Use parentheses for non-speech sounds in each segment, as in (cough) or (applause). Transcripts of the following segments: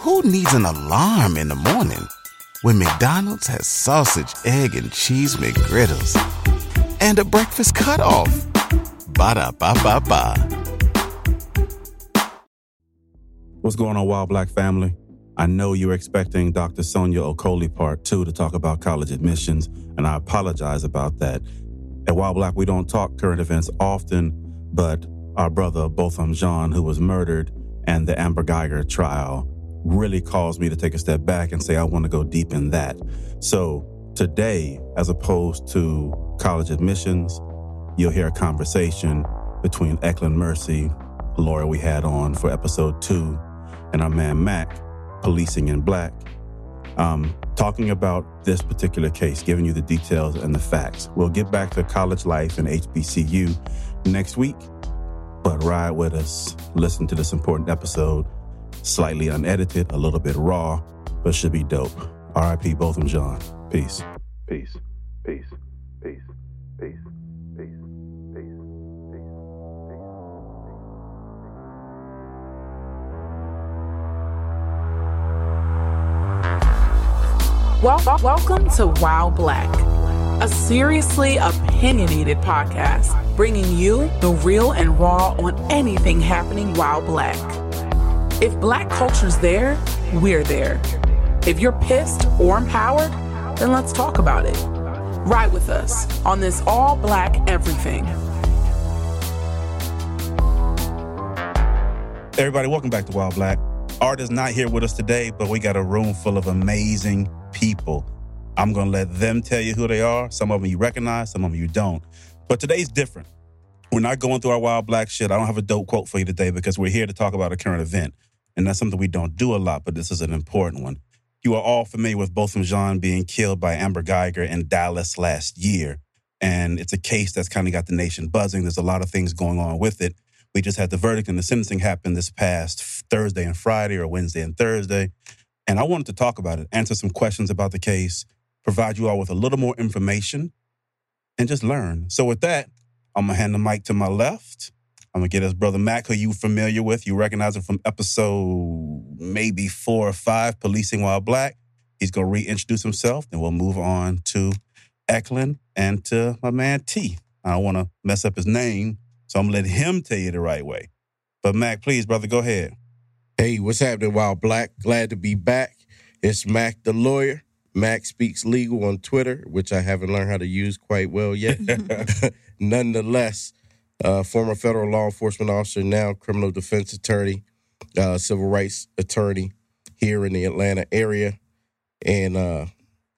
Who needs an alarm in the morning when McDonald's has sausage, egg, and cheese McGriddles and a breakfast cutoff? Ba da ba ba ba. What's going on, While Black family? I know you're expecting Dr. Sonia Okoli Part 2 to talk about college admissions, and I apologize about that. At While Black, we don't talk current events often, but our brother Botham Jean, who was murdered, and the Amber Guyger trial really caused me to take a step back and say, I want to go deep in that. So today, as opposed to college admissions, you'll hear a conversation between Ecleynne Mercy, a lawyer we had on for episode two, and our man Mac, policing in black, um, talking about this particular case, giving you the details and the facts. We'll get back to college life and HBCU next week, but ride with us. Listen to this important episode, slightly unedited, a little bit raw, but should be dope. RIP Botham Jean. Peace. Peace. Peace. Peace. Peace. Peace. Peace. Wel- welcome to While Black, a seriously opinionated podcast bringing you the real and raw on anything happening while black. If black culture's there, we're there. If you're pissed or empowered, then let's talk about it. Ride with us on this all black everything. Everybody, welcome back to While Black. Art is not here with us today, but we got a room full of amazing people. I'm going to let them tell you who they are. Some of them you recognize, some of them you don't. But today's different. We're not going through our While Black shit. I don't have a dope quote for you today because we're here to talk about a current event. And that's something we don't do a lot, but this is an important one. You are all familiar with Botham Jean being killed by Amber Guyger in Dallas last year. And it's a case that's kind of got the nation buzzing. There's a lot of things going on with it. We just had the verdict and the sentencing happen this past Thursday and Friday or Wednesday and Thursday. And I wanted to talk about it, answer some questions about the case, provide you all with a little more information, and just learn. So with that, I'm gonna hand the mic to my left. I'm gonna get his brother Mac, who you familiar with. You recognize him from episode maybe four or five, Policing While Black. He's gonna reintroduce himself, and we'll move on to Ecleynne and to my man T. I don't wanna mess up his name, so I'm gonna let him tell you the right way. But Mac, please, brother, go ahead. Hey, what's happening, While Black? Glad to be back. It's Mac the lawyer. Mac speaks legal on Twitter, which I haven't learned how to use quite well yet. (laughs) (laughs) Nonetheless, uh, former federal law enforcement officer, now criminal defense attorney, uh, civil rights attorney here in the Atlanta area, and uh,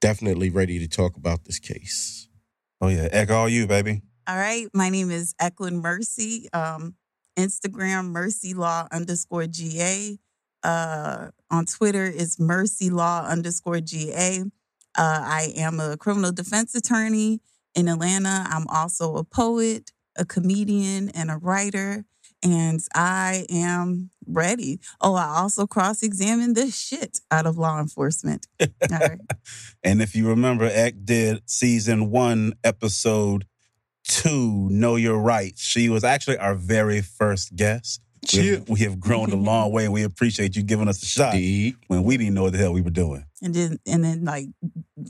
definitely ready to talk about this case. Oh yeah, Ek, all you, baby. All right. My name is Ecleynne Mercy. Um, Instagram Mercy Law underscore GA. Uh, on Twitter is Mercy Law underscore GA. Uh, I am a criminal defense attorney in Atlanta. I'm also a poet, a comedian, and a writer. And I am ready. Oh, I also cross examine the shit out of law enforcement. All right. (laughs) and if you remember, Ek did season one, episode two, Know Your Rights. She was actually our very first guest. We have, we have grown a long (laughs) way, and we appreciate you giving us a shot Indeed. when we didn't know what the hell we were doing. And then and then like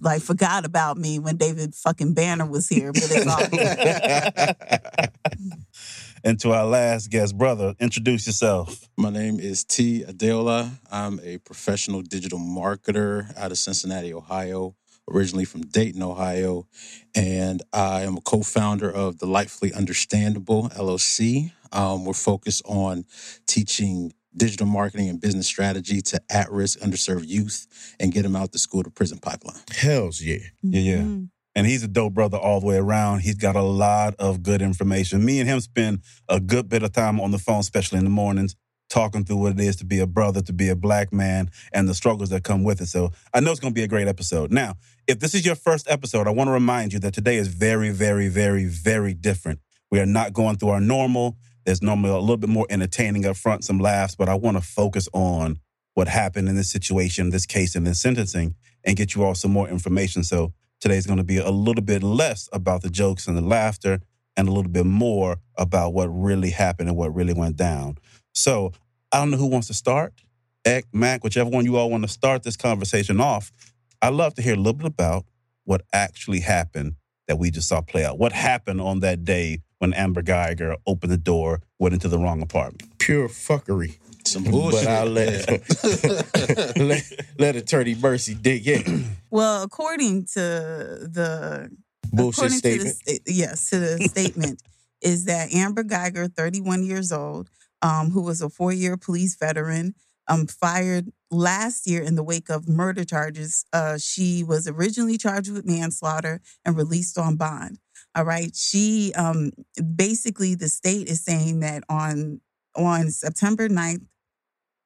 like forgot about me when David fucking Banner was here. But it's all (laughs) and to our last guest, brother, introduce yourself. My name is T. Adeola. I'm a professional digital marketer out of Cincinnati, Ohio, originally from Dayton, Ohio. And I am a co founder of Delightfully Understandable LLC. Um, we're focused on teaching digital marketing and business strategy to at risk, underserved youth and get them out the school to prison pipeline. Hells yeah. Yeah, yeah. Mhm. And he's a dope brother all the way around. He's got a lot of good information. Me and him spend a good bit of time on the phone, especially in the mornings, talking through what it is to be a brother, to be a black man, and the struggles that come with it. So I know it's going to be a great episode. Now, if this is your first episode, I want to remind you that today is very, very, very, very different. We are not going through our normal. There's normally a little bit more entertaining up front, some laughs, but I want to focus on what happened in this situation, this case, and this sentencing, and get you all some more information. So today's going to be a little bit less about the jokes and the laughter and a little bit more about what really happened and what really went down. So I don't know who wants to start. Eck, Mac, whichever one you all want to start this conversation off, I'd love to hear a little bit about what actually happened that we just saw play out. What happened on that day when Amber Guyger opened the door, went into the wrong apartment? Pure fuckery. Some bullshit. But I'll let, (laughs) let let Attorney Mercy dig in. (clears throat) Well, according to the Bullshit statement. To the, yes, to the (laughs) statement is that Amber Guyger, 31 years old, um, who was a four-year police veteran, um, fired last year in the wake of murder charges. Uh, she was originally charged with manslaughter and released on bond. All right, she um, basically the state is saying that on on September 9th,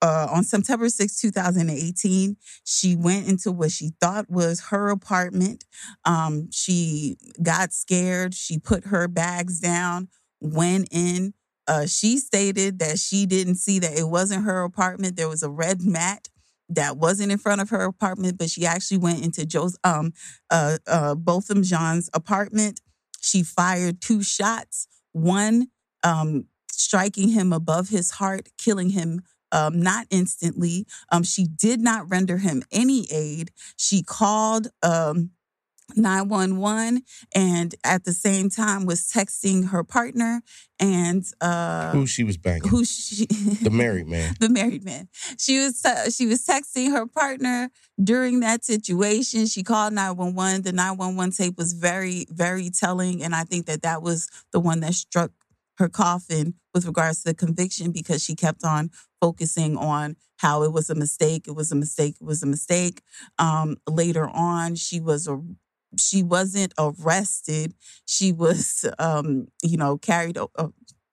uh, on September 6, 2018, she went into what she thought was her apartment. Um, she got scared. She put her bags down, went in. Uh, she stated that she didn't see that it wasn't her apartment. There was a red mat that wasn't in front of her apartment, but she actually went into Joe's, um, uh, uh, Botham Jean's apartment. She fired two shots, one um, striking him above his heart, killing him um, not instantly. Um, she did not render him any aid. She called um, 911 and at the same time was texting her partner and uh, Who she was banging? who she (laughs) The married man. the married man. She was she was texting her partner during that situation. She called 911. The 911 tape was very very telling and I think that that was the one that struck her coffin with regards to the conviction because she kept on focusing on how it was a mistake, it was a mistake, it was a mistake. Um, later on, she was a she wasn't arrested. She was, (laughs) um, you know, carried. o-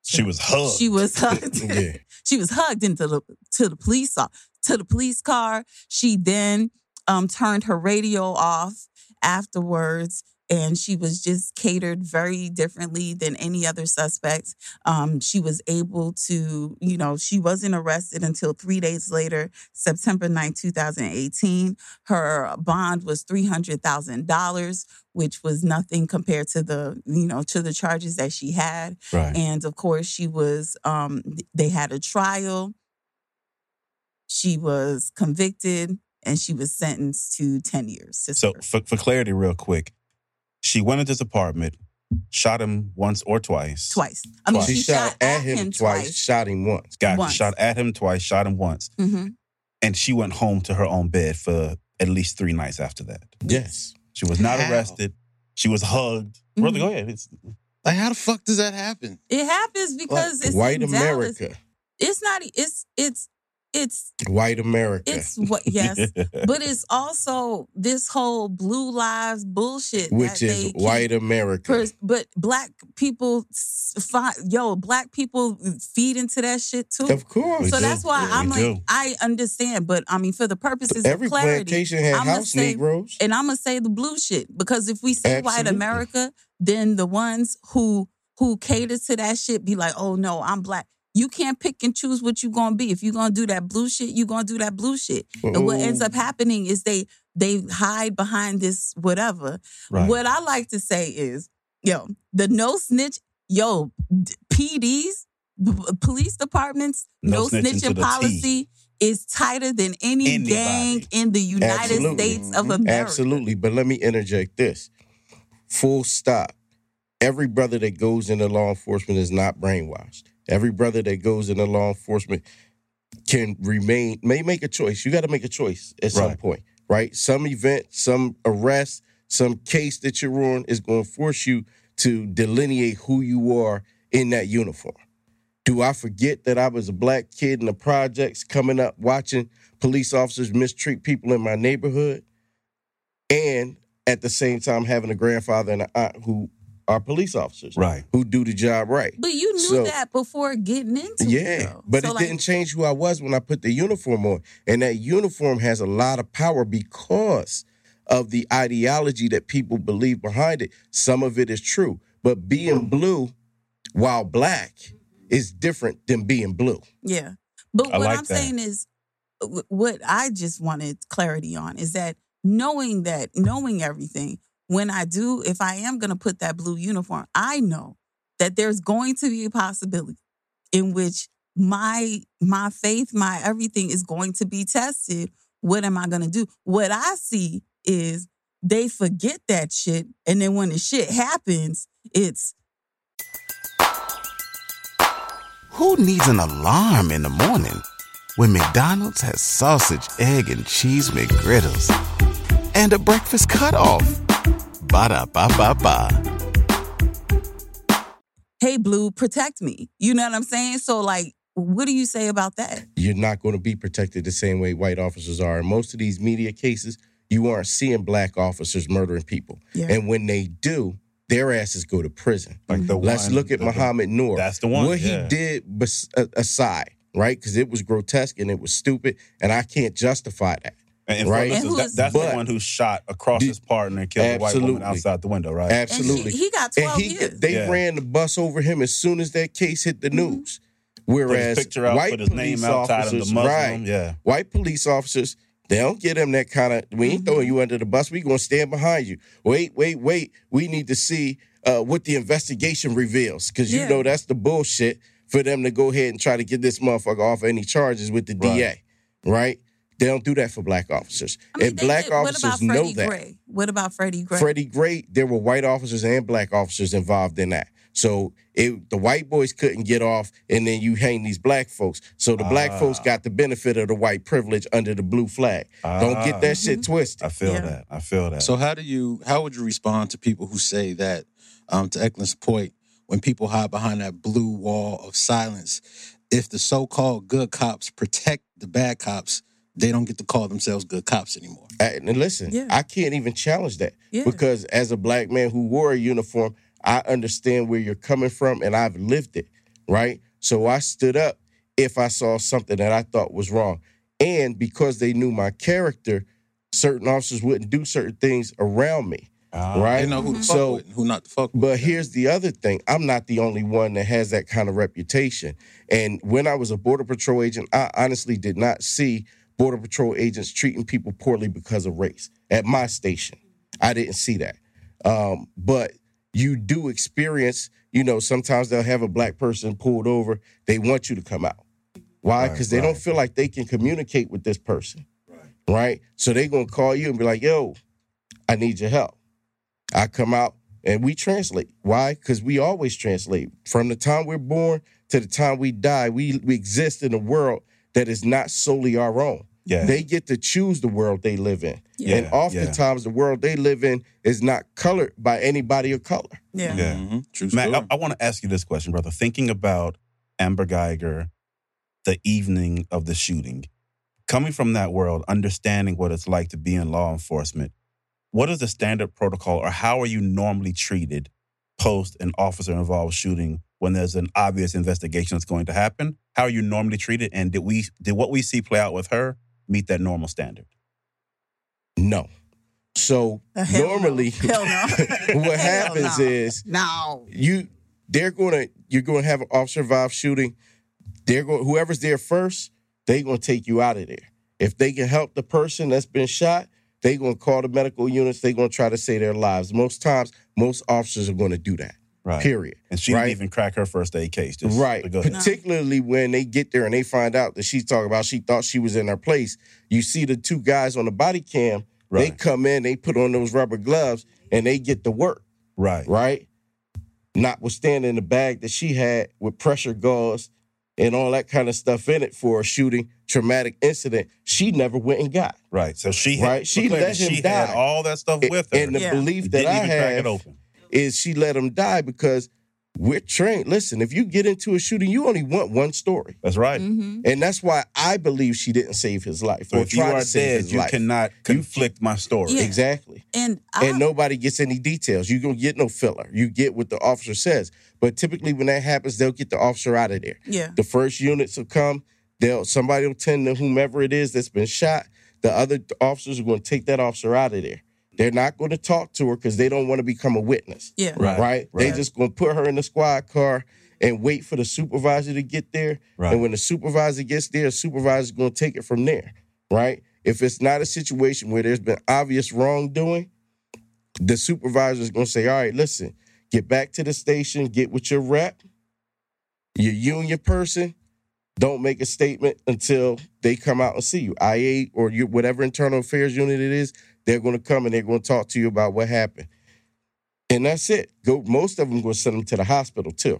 She was hugged. She was hugged. (laughs) Yeah. (laughs) she was hugged into the to the police to the police car. She then um, turned her radio off afterwards, and she was just catered very differently than any other suspects. Um, she was able to, you know, she wasn't arrested until three days later, September 9, 2018. Her bond was $300,000, which was nothing compared to the, you know, to the charges that she had. right. And of course, she was, um, they had a trial. She was convicted and she was sentenced to 10 years. So for, for clarity, real quick, she went into his apartment, shot him once or twice. twice. I mean, She, she, shot, at him, twice, shot him once. Got Once. shot at him twice, shot him once, hmm and she went home to her own bed for at least three nights after that. Yes. She was not How? arrested. She was hugged. Mhm. Brother, go ahead. It's, Like, how the fuck does that happen? It happens because it's White in Dallas. America. It's not. It's it's it's White America. it's what yes, (laughs) but it's also this whole blue lives bullshit, that which they is white America. pers- but black people, fi- yo, black people feed into that shit too. of course. We so do. that's why Yeah, I'm like, do. I understand, but I mean, for the purposes Every of clarity, plantation had I'ma house say- Negroes. and I'm gonna say the blue shit because if we say white America, then the ones who who cater to that shit be like, oh no, I'm black. You can't pick and choose what you're gonna be. If you're gonna do that blue shit, you're gonna do that blue shit. And what ends Oh. up happening is they they hide behind this whatever. right. What I like to say is, yo, the no snitch, yo, PDs, police departments, No no, snitching snitching policy is tighter than any Anybody. gang in the United Absolutely. States of Mhm. America. Absolutely. But let me interject this. Full stop. Every brother that goes into law enforcement is not brainwashed. Every brother that goes into law enforcement can remain, may make a choice. You got to make a choice at some Right. point, right? Some event, some arrest, some case that you're on is going to force you to delineate who you are in that uniform. Do I forget that I was a black kid in the projects coming up watching police officers mistreat people in my neighborhood? And at the same time, having a grandfather and an aunt who are police officers right. who do the job right. But you knew So- that before getting into it. Yeah, though. but So, it like, didn't change who I was when I put the uniform on. And that uniform has a lot of power because of the ideology that people believe behind it. Some of it is true, but being blue while black is different than being blue. Yeah. But I what like I'm that. saying is, what I just wanted clarity on is that knowing that, knowing everything, when I do, if I am going to put that blue uniform, I know that there's going to be a possibility in which my my faith, my everything is going to be tested. What am I going to do? What I see is they forget that shit, and then when the shit happens, it's Who needs an alarm in the morning when McDonald's has sausage, egg, and cheese McGriddles and a breakfast cutoff? Ba da ba ba ba. hey, Blue, protect me. You know what I'm saying? So, like, what do you say about that? You're not going to be protected the same way white officers are. In most of these media cases, you aren't seeing black officers murdering people. Yeah. And when they do, their asses go to prison. Like the Let's one- look at the- Mohamed Noor. That's the one, What yeah. he did bes- aside, right? Because it was grotesque and it was stupid, and I can't justify that. And, and Right. And listeners, who that- is- that's the one who shot across Did- his partner and killed a white woman outside the window, right? Absolutely. And he, he got And 12 he, years. they Yeah. ran the bus over him as soon as that case hit the Mm-hmm. news. Whereas put his picture out, white put his police name out, tied him officers, Muslim. right? Yeah. White police officers, they don't get them that kind of. We ain't throwing you under the bus. We gonna stand behind you. Wait, wait, wait. We need to see uh, what the investigation reveals, because you Yeah. know that's the bullshit for them to go ahead and try to get this motherfucker off any charges with the DA, right? They don't do that for black officers, I mean, and black did- what officers about know Freddie that. Gray? What about Freddie Gray? Freddie Gray, there were white officers and black officers involved in that. So it, the white boys couldn't get off, and then you hang these black folks. So the black folks Ah. got the benefit of the white privilege under the blue flag. Don't get that shit twisted. I feel Yeah. that. I feel that. So how do you how would you respond to people who say that um, to Ecleynne's point when people hide behind that blue wall of silence if the so-called good cops protect the bad cops they don't get to call themselves good cops anymore. And listen, Yeah. I can't even challenge that Yeah. because as a black man who wore a uniform, I understand where you're coming from and I've lived it, right? So I stood up if I saw something that I thought was wrong. And because they knew my character, certain officers wouldn't do certain things around me, Ah. right? They know who to fuck So- with and who not to fuck with. But here's the other thing. I'm not the only one that has that kind of reputation. And when I was a Border Patrol agent, I honestly did not see Border Patrol agents treating people poorly because of race at my station. I didn't see that. Um, but you do experience, you know, sometimes they'll have a black person pulled over. They want you to come out. Why? Right, Because they don't feel like they can communicate with this person. Right. So they're going to call you and be like, yo, I need your help. I come out and we translate. Why? Because we always translate. From the time we're born to the time we die, we, we exist in a world that is not solely our own. Yeah. They get to choose the world they live in. Yeah, and oftentimes the world they live in is not colored by anybody of color. Yeah. Yeah. Mhm. True Matt, story. I, I want to ask you this question, brother. Thinking about Amber Guyger, the evening of the shooting, coming from that world, understanding what it's like to be in law enforcement, what is the standard protocol or how are you normally treated post an officer involved shooting when there's an obvious investigation that's going to happen? How are you normally treated? And did we did what we see play out with her meet that normal standard? No. So Uh, hell no. normally (laughs) Hell no. (laughs) what Hell happens no. is No. you they're gonna you're gonna have an officer involved shooting. They're going whoever's there first, they gonna take you out of there. If they can help the person that's been shot, they gonna call the medical units. They gonna try to save their lives. Most times, most officers are gonna do that. Right. Period. And she Right. didn't even crack her first aid case. Just right. to go ahead. Particularly when they get there and they find out that she's talking about she thought she was in her place. You see the two guys on the body cam. They come in, they put on those rubber gloves, and they get to work. Right. right? Notwithstanding the bag that she had with pressure gauze and all that kind of stuff in it for a shooting traumatic incident, she never went and got. Right. So she had, Right. She for let him she had die. all that stuff with her. And the Yeah. belief that didn't I even crack it have open. is she let him die because we're trained. Listen, if you get into a shooting, you only want one story. That's right. hmm And that's why I believe she didn't save his life. So or if you try to are save dead, you life. cannot conflict my story. Yeah. Exactly. And I, and nobody gets any details. You don't get no filler. You get what the officer says. But typically, when that happens, they'll get the officer out of there. yeah. The first units will come. They'll somebody will tend to whomever it is that's been shot. The other officers are going to take that officer out of there. They're not going to talk to her because they don't want to become a witness. Yeah. Right. Right. They right. just going to put her in the squad car and wait for the supervisor to get there. Right. And when the supervisor gets there, the supervisor's going to take it from there. Right. If it's not a situation where there's been obvious wrongdoing, the supervisor is going to say, "All right, listen, get back to the station, get with your rep, your union person, don't make a statement until they come out and see you. IA or your whatever internal affairs unit it is, they're going to come and they're going to talk to you about what happened. And that's it. Go. Most of them will send them to the hospital too,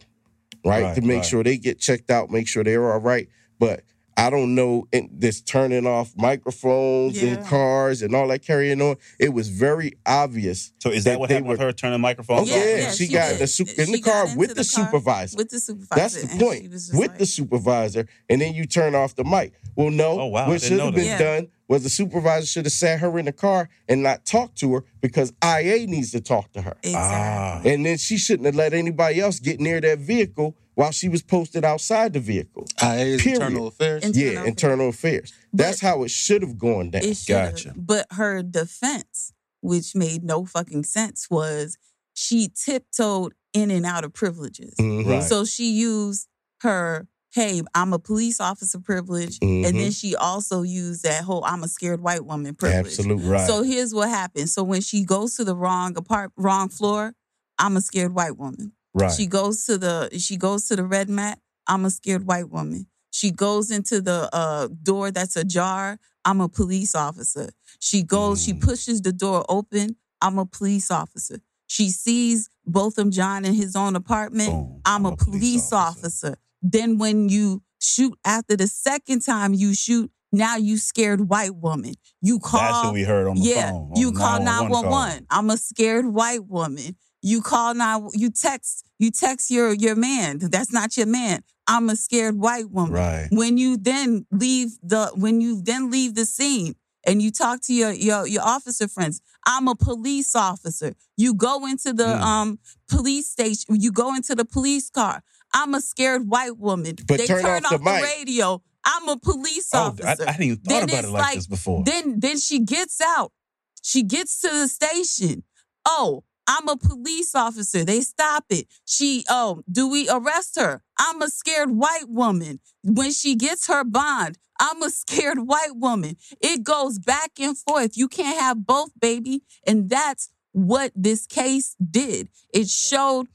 right? Right, to make right. sure they get checked out, make sure they're all right. But I don't know in this turning off microphones Yeah. in cars and all that carrying on. It was very obvious. So is that that what they happened with her turning the Oh microphone? yeah, Yeah, yeah, she, she got in did. the su- in She the car with the, the car supervisor. with the supervisor. That's the point. she was just With like- the supervisor, and then you turn off the mic. Well, no. Oh, wow, What should have been Yeah. done was the supervisor should have sat her in the car and not talked to her because IA needs to talk to her. Exactly. Ah. And then she shouldn't have let anybody else get near that vehicle while she was posted outside the vehicle. IA is internal affairs. And- yeah, Internal internal affairs. That's But- how it should have gone down. It. Gotcha. But her defense, which made no fucking sense, was she tiptoed in and out of privileges. Mhm. Right. So she used her, hey, I'm a police officer privilege. And Mhm. then she also used that whole I'm a scared white woman privilege. Absolutely. Right. So here's what happens. So when she goes to the wrong apart wrong floor, I'm a scared white woman. Right. She goes to the she goes to the red mat. I'm a scared white woman. She goes into the uh, door that's ajar. I'm a police officer. She goes. She Mm. pushes the door open. I'm a police officer. She sees Botham Jean in his own apartment. Boom. I'm, a, police, officer. Then when you shoot after the second time you shoot, now you scared white woman. You call That's what we heard on the yeah, phone. on you the call 911 call. 911. I'm a scared white woman. You call now. you text you text your your man. That's not your man. I'm a scared white woman. Right. When you then leave the when you then leave the scene and you talk to your your your officer friends, I'm a police officer. You go into the Mm. um police station, you go into the police car. I'm a scared white woman. But they turn turn off off the the, radio. I'm a police Oh, I, I officer. hadn't even thought Then about it like, like- this before. Then then she gets out. She gets to the station. Oh, I'm a police officer. They stop it. She, oh, do we arrest her? I'm a scared white woman. When she gets her bond, I'm a (laughs) scared white woman. It goes back and forth. You can't have both, baby. And that's what this case did. It showed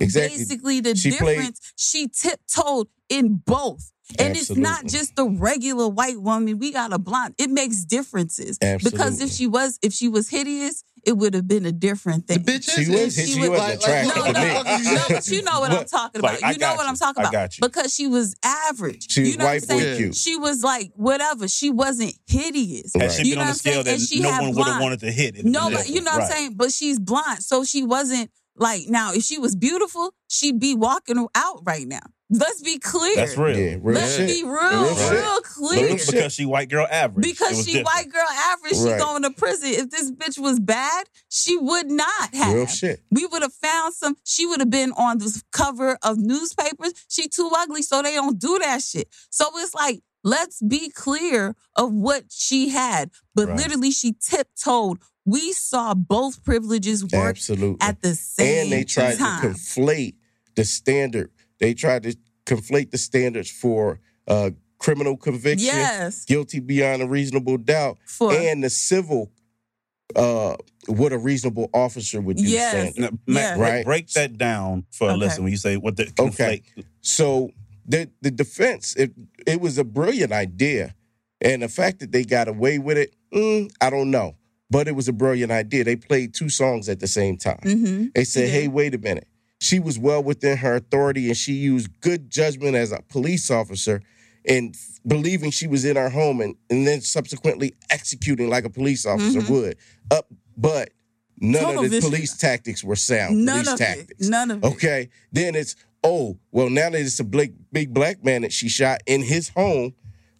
Exactly. basically the She played- difference. She tiptoed in both. And it's not just the regular white woman. We got a blonde. It makes differences. Because if she was if she was hideous, it would have been a different The thing. bitch She was- is- she was like- attractive no, no, no, but you know (laughs) what I'm talking about. I You know what you. I'm talking I about. got you. Because she was average. She was you know white what I'm boy saying? cute. She was like whatever. She wasn't hideous. Right. she You know on what I'm saying? scale that And she no had one would have blonde. wanted to hit. it'd No, but you know what. I'm saying? But she's blonde. So she wasn't like now, if she was beautiful, she'd be walking out right now. Let's be clear. That's real. Yeah, real Let's shit. be real, Real real, clear. Real shit. Because she white girl average. Because she different. white girl average, she Right. going to prison. If this bitch was bad, she would not have. Real shit. We would have found some. She would have been on the cover of newspapers. She too ugly, so they don't do that shit. So it's like, let's be clear of what she had. But Right. literally, she tiptoed. We saw both privileges work Absolutely. at the same time. and they tried time. to conflate the standard. They tried to conflate the standards for uh, criminal conviction, yes, guilty beyond a reasonable doubt, for and the civil uh, what a reasonable officer would do Yes. Now, Matt, Yeah. break- Right. break that down for a Okay. listen when you say what the Okay. conflate. So the the defense, it it was a brilliant idea, and the fact that they got away with it, mm, I don't know, but it was a brilliant idea. They played two songs at the same time. hmm They said, did. hey, wait a minute. She was well within her authority and she used good judgment as a police officer and believing she was in her home and, and then subsequently executing like a police officer Mhm. would. Up, but none Tunnel of the vision. police tactics were sound. None police of tactics. it. None of it. Okay. Then it's, oh, well, now that it's a big, big black man that she shot in his home.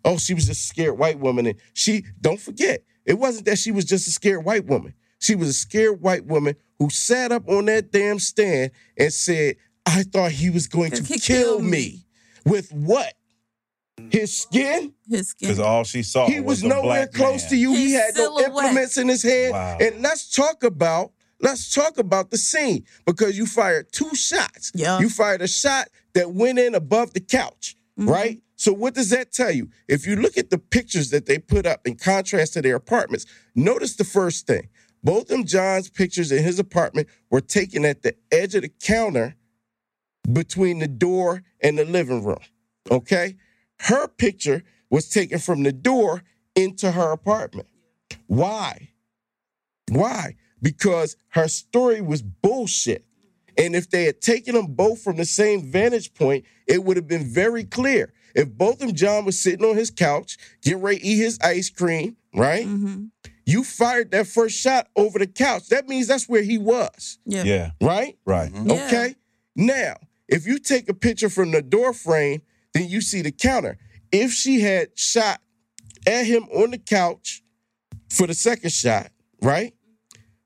Oh, she was just a scared white woman. And she, don't forget, it wasn't that she was just a scared white woman. She was a scared white woman who sat up on that damn stand and said, I thought he was going to He kill, me. me. With what? His skin? His skin. Because all she saw he was, a nowhere black close man. to you. he His had no silhouette. implements in his hand. Wow. And let's talk about let's talk about the scene because you fired two shots. Yeah. You fired a shot that went in above the couch, Mhm. right? So what does that tell you? If you look at the pictures that they put up in contrast to their apartments, notice the first thing. Botham Jean's pictures in his apartment were taken at the edge of the counter between the door and the living room. Okay? her picture was taken from the door into her apartment. Why? Why? Because her story was bullshit. And if they had taken them both from the same vantage point, it would have been very clear. If Botham Jean was sitting on his couch, getting ready to eat his ice cream, right? hmm You fired that first shot over the couch. That means that's where he was, Yeah. Yeah, right? right. Mm-hmm. Yeah. Okay. Now, if you take a picture from the door frame, then you see the counter. If she had shot at him on the couch for the second shot, right?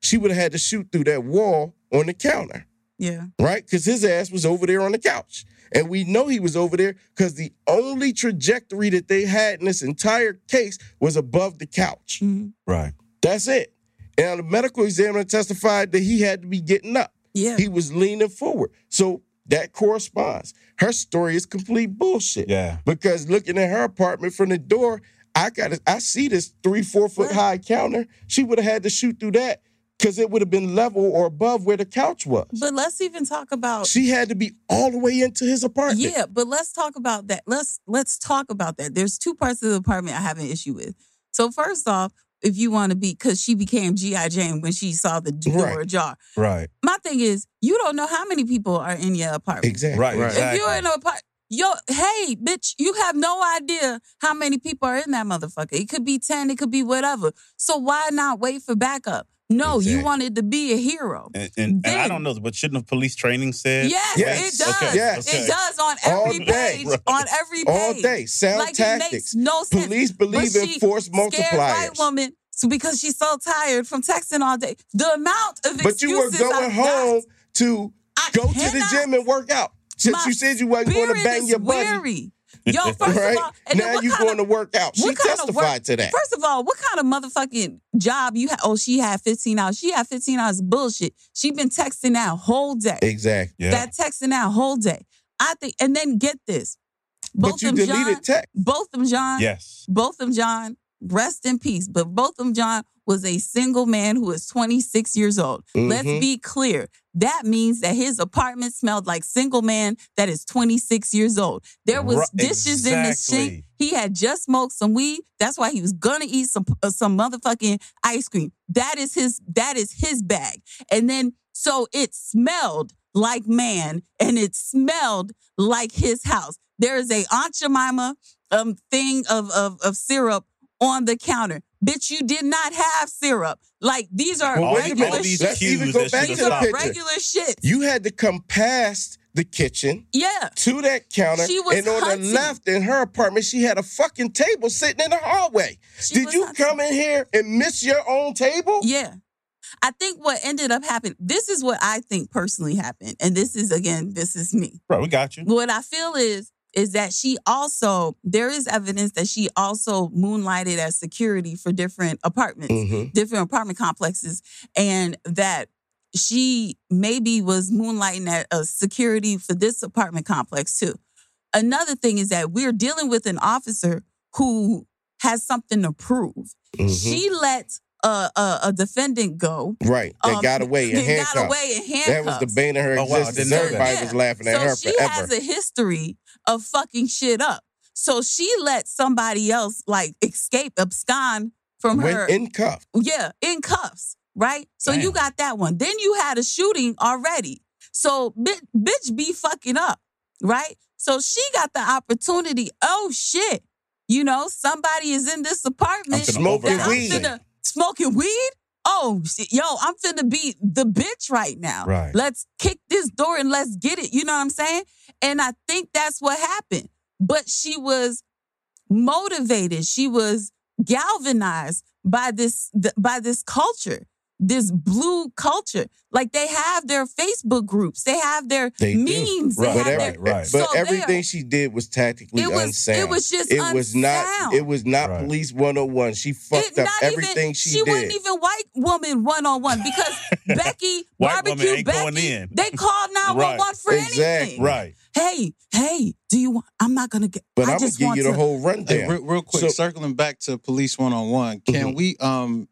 She would have had to shoot through that wall on the counter, Yeah. right? Because his ass was over there on the couch. And we know he was over there because the only trajectory that they had in this entire case was above the couch. Mhm. Right. That's it. And the medical examiner testified that he had to be getting up. Yeah. He was leaning forward. So that corresponds. Her story is complete bullshit. Yeah. Because looking at her apartment from the door, I got I see this three, four foot Right. high counter. She would have had to shoot through that because it would have been level or above where the couch was. But let's even talk about she had to be all the way into his apartment. Yeah, but let's talk about that. Let's let's talk about that. There's two parts of the apartment I have an issue with. So first off, if you want to be, because she became GI Jane when she saw the door Right. ajar. Right. My thing is, you don't know how many people are in your apartment. Exactly. Right. Right. Exactly. If you're in an apartment, yo, hey, bitch, you have no idea how many people are in that motherfucker. It could be ten, it could be whatever. So why not wait for backup? No, you wanted to be a hero. and, and, and I don't know, but shouldn't have police training said? Yes, Yes. it does. Okay. Yes. It does on All every day. page. Right. On every page. All day. Sound like it tactics. makes no sense. Police believe But in force Scared white woman so because she's so tired from texting all day. The amount of But you were going I've home got, to I go to the gym and work out. Since you said you wasn't going to bang your buddy. weary. Yo, (laughs) first right? of all, and then now what you kind going of, to work out. She what kind of testified work- to that. First of all, what kind of motherfucking job you had? Oh, she had 15 hours. She had 15 hours of bullshit. She been texting that whole day. exactly. Yeah. That texting that whole day. I think, and then get this. Both But you them deleted John, text. both of them John, yes. Botham Jean, rest in peace. But Botham Jean was a single man who was 26 years old. Let's Mhm. be clear. That means that his apartment smelled like single man that is 26 years old. There was Right, dishes in the sink. He had just smoked some weed. That's why he was gonna eat some uh, some motherfucking ice cream. That is his that is his bag. And then so it smelled like man and it smelled like his house. There is a Aunt Jemima um thing of of of syrup on the counter. Bitch, you did not have syrup. Like these are Well, wait a regular minute. these Let's cues even go back to the picture. regular shit. You had to come past the kitchen Yeah. to that counter. She was and on hunting. the left in her apartment, she had a fucking table sitting in the hallway. She Did you hunting. come in here and miss your own table? Yeah. I think what ended up happening, this is what I think personally happened. And this is again, this is me. Right. We got you. What I feel is is that she also there is evidence that she also moonlighted as security for different apartments, Mhm. different apartment complexes, and that she maybe was moonlighting at a security for this apartment complex too. Another thing is that we're dealing with an officer who has something to prove. Mhm. She let a, a, a defendant go. Right. They Um, got away in (laughs) they handcuffs. got away in handcuffs. That was the bane of her Oh, existence. didn't. Everybody Yeah. was laughing at so her she forever. has a history of fucking shit up. So she let somebody else like escape, abscond from Went her. in cuff. yeah, in cuffs, right? So you got that one. Then you had a shooting already. So bitch, bitch be fucking up, right? So she got the opportunity. Oh shit. You know, somebody is in this apartment Smoking weed. finna- smoking weed? Oh, shit. yo, I'm finna be the bitch right now. Right. Let's kick this door and let's get it. You know what I'm saying? And I think that's what happened. But she was motivated. She was galvanized by this by this culture, this blue culture. Like they have their Facebook groups, they have their They do. memes, Right, they But, have every- their right, right. but So everything she did was tactically It was- unsound. it was just it was not it was not Right. police 101. She fucked It- up everything even, she, she did. She wasn't even white woman one on one because (laughs) Becky White woman barbecue ain't Becky. going in. They called nine one one for Exactly. anything. Right. Hey, hey, do you want? I'm not gonna get. but I I'm gonna just give you the to. whole Hey, rundown. real, real quick, So- circling back to police one on one, can Mhm. we um